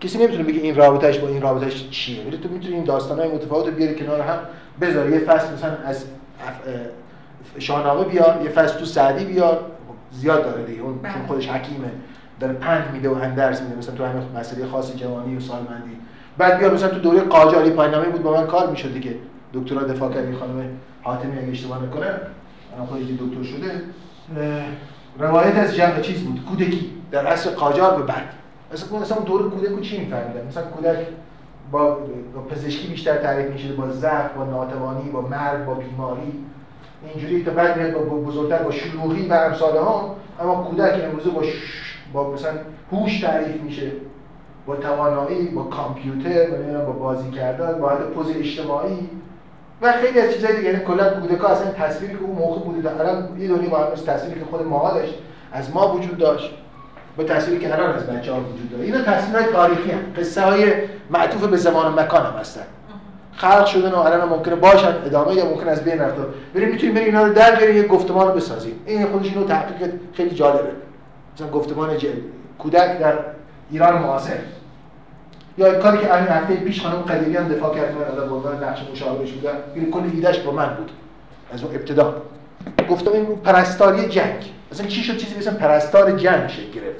کسی نمی‌تونه بگه این رابطش با این رابطش چیه. ولی تو می‌تونی این داستانهای متفاوت رو بیاری کنار هم بذاری یه فصل مثلا از شاهنامه بیار یه فصل تو سعدی بیار زیاد داره دیگه. اون چون خودش حکیمه. داره پند میده و اندرس میده مثلا تو همین مسئله خاص جوانی و سالمندی. بعد بیا مثلا تو دوره قاجاری پایینامه بود با من کار می‌شد دیگه. دکترا دفاع کردی خانم حاتمی اگه اشتباه نکنه الان خودش دکتر شده روایت از جمع چیز بود؟ کودکی. در عصر قاجار به بعد. مثلا مثلا دور کودک رو چی میفهمیدن؟ مثلا کودک با, با پزشکی بیشتر تعریف میشه با ضعف با ناتوانی با مرگ با بیماری. اینجوری تا بعد میاد با بزرگتر با شلوغی و امثال ها اما کودک امروزه با با مثلا هوش تعریف میشه با توانایی با کامپیوتر و با بازی کردن با پوز اجتماعی و خیلی از چیزای دیگه. یعنی کلا کودکا اصلا تصویری که اون موقع بوده الان یه دنیا با تصویری که خود ما داشت از ما وجود داشت با تصویری که الان از بچه‌ها وجود داره. اینا تصویرهای تاریخی هم قصه های معطوف به زمان و مکان هم هستن. خلق شدن و الان ممکنه باشن ادامه یا ممکن از بین رفته. بریم می‌تونیم بریم اینا رو در بیاریم یه گفتمان رو بسازیم. این خودش اینو تحقیق خیلی جالبه. مثلا گفتمان جل. کودک در ایران معاصر. یا کاری که همین هفته پیش خانم قدیری هم دفاع کرد من از عنوان نقش مشاورش بودم. این کل ایدهش با من بود. از اون ابتدا. گفتم این پرستاری جنگ. مثلا چی شد؟ چیزی مثل پرستار جنگ شکل گرفت.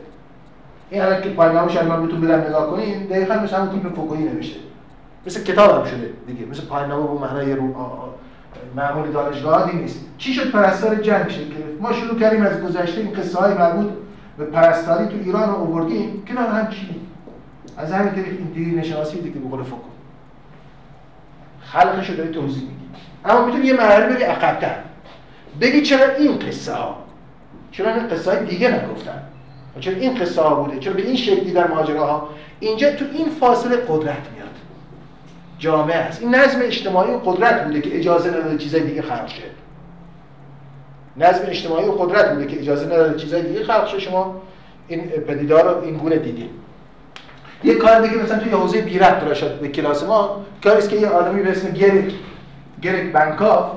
این الان که پایانامش الان بهتون بدم نگاه کنین دقیقاً مثل همون تیپ فوکویی نوشته. مثل کتاب هم شده دیگه. مثل پایانامه با معنای رو معمول دانشگاهی نیست. چی شد پرستار جنگ شکل گرفت؟ ما شروع کردیم از گذشته این قصه های مربوط به پرستاری تو ایران رو آوردیم کنار هم چی؟ از همین طریق این دین نشناسی دیگه به قول فوکو خلقش رو داری توضیح میدی. اما می‌تونی یه مرحله بگی عقب‌تر. بگی چرا این قصه ها چرا این قصه های دیگه نگفتن؟ چرا این قصه ها بوده؟ چرا به این شکلی در ماجراها؟ اینجا تو این فاصله قدرت میاد. جامعه است. این نظم اجتماعی و قدرت بوده که اجازه نداده چیزای دیگه خلق شه. نظم اجتماعی و قدرت بوده که اجازه نداده چیزای دیگه خلق شه. شما این پدیدار رو این گونه دیدید یه کار دیگه مثلا توی حوزه بی ربط شد به کلاس ما. کاری که یه آدمی به اسم گریک گریک بنکاف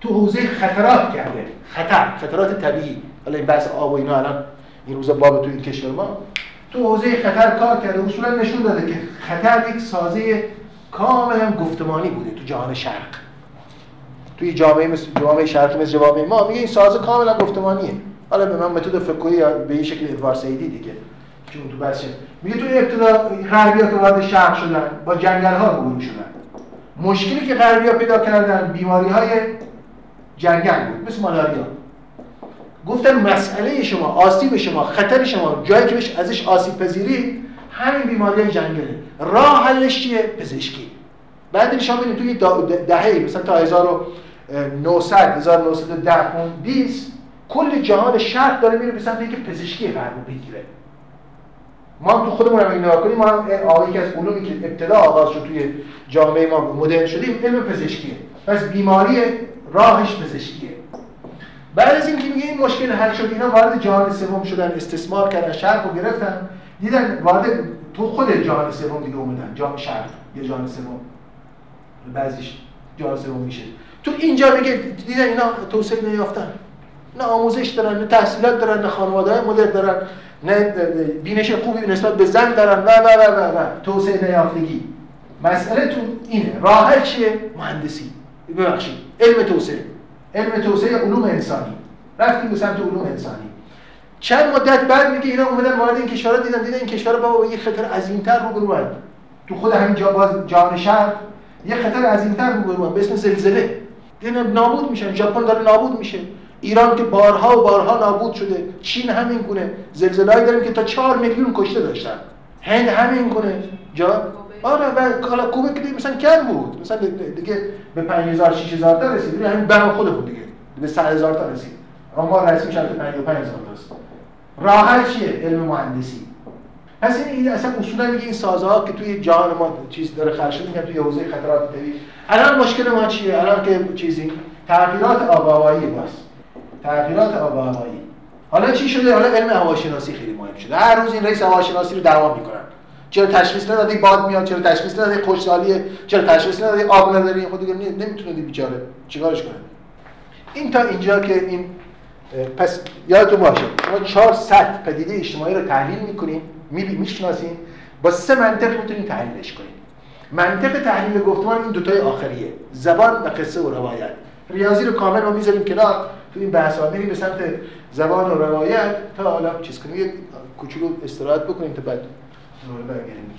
تو حوزه خطرات کرده. خطر خطرات طبیعی. حالا این بحث آب و اینا الان این روزا باب تو این کشور ما. تو حوزه خطر کار کرده. اصولا نشون داده که خطر یک سازه کاملا گفتمانی بوده تو جهان شرق. توی جامعه مثل جامعه شرقی مثل جامعه ما میگه این سازه کاملا گفتمانیه. حالا به من متد فکری به این شکل ادوار سیدی دیگه. چون تو بچه میگه تو ابتدا غربی‌ها که وارد شرق شدن با جنگل ها روبرو شدن. مشکلی که غربی‌ها پیدا کردن بیماری های جنگل بود مثل مالاریا. گفتن مسئله شما آسیب شما خطر شما جایی که بهش ازش آسیب پذیری همین بیماری جنگله. راه حلش چیه؟ پزشکی. بعد شما ببینید توی دهه مثلا تا 1900 1910 20 کل جهان شرق داره میره به سمت اینکه پزشکی غرب بگیره. ما تو خودمون هم نگاه کنیم ما هم آقایی که از علومی که ابتدا آغاز شد توی جامعه ما مدرن شدیم علم پزشکیه. پس بیماری راهش پزشکیه. بعد از اینکه میگه این مشکل حل شد اینا وارد جهان سوم شدن استثمار کردن شرق رو گرفتن. دیدن وارد تو خود جهان سوم دیگه اومدن جهان شرق یا جهان سوم. بعضیش جهان سوم میشه. تو اینجا میگه دیدن اینا توسعه نیافتن نه آموزش دارن نه تحصیلات دارن نه خانواده مدر دارن نه بینش خوبی نسبت به زن دارن. و و و و, و. توسعه نیافتگی. مسئله تو اینه. راه چیه؟ مهندسی. ببخشید. علم توسعه. علم توسعه علوم انسانی. رفتیم به سمت علوم انسانی. چند مدت بعد میگه اینا اومدن وارد این کشورها دیدن دیدن این کشورها بابا یه خطر عظیمتر رو برون تو خود همین جا باز جهان شهر یه خطر عظیمتر رو برون به اسم زلزله. دیدن نابود میشن. ژاپن داره نابود میشه. ایران که بارها و بارها نابود شده. چین همین گونه. زلزله‌ای داریم که تا 4 میلیون کشته داشتن. هند همین گونه. جا؟ آره و حالا کوبه که مثلا کم بود. مثلا دیگه به 5000 6000 تا رسید. یعنی همین برام خودمون دیگه. به 100000 تا رسید. اما رسمی شده 55000 تاست راه چیه؟ علم مهندسی. پس این اصلا اصولا میگه این سازها که توی جهان ما چیز داره خرشه میگن توی حوزه خطرات طبیعی الان مشکل ما چیه؟ الان که چیزی؟ تغییرات آب و هوایی باست تغییرات آب و هوایی حالا چی شده؟ حالا علم هواشناسی خیلی مهم شده. هر روز این رئیس هواشناسی رو دعوا می‌کنن. چرا تشخیص ندادی؟ باد میاد. چرا تشخیص ندادی؟ خوشحالیه چرا تشخیص ندادی؟ آب نداری؟ خود دیگه نمی‌تونه دی بیچاره. چیکارش کنه این تا اینجا که این پس یادتون باشه چهار سطح پدیده اجتماعی رو تحلیل می‌کنیم. می‌شناسیم با سه منطق می‌تونیم تحلیلش کنیم منطق تحلیل گفتمان این دوتای آخریه. زبان و قصه و روایت. ریاضی رو کامل ما می‌ذاریم کنار. تو این بحث ها به سمت زبان و روایت تا حالا چیز کنیم. یه کوچولو استراحت بکنیم تا بعد. برگردیم.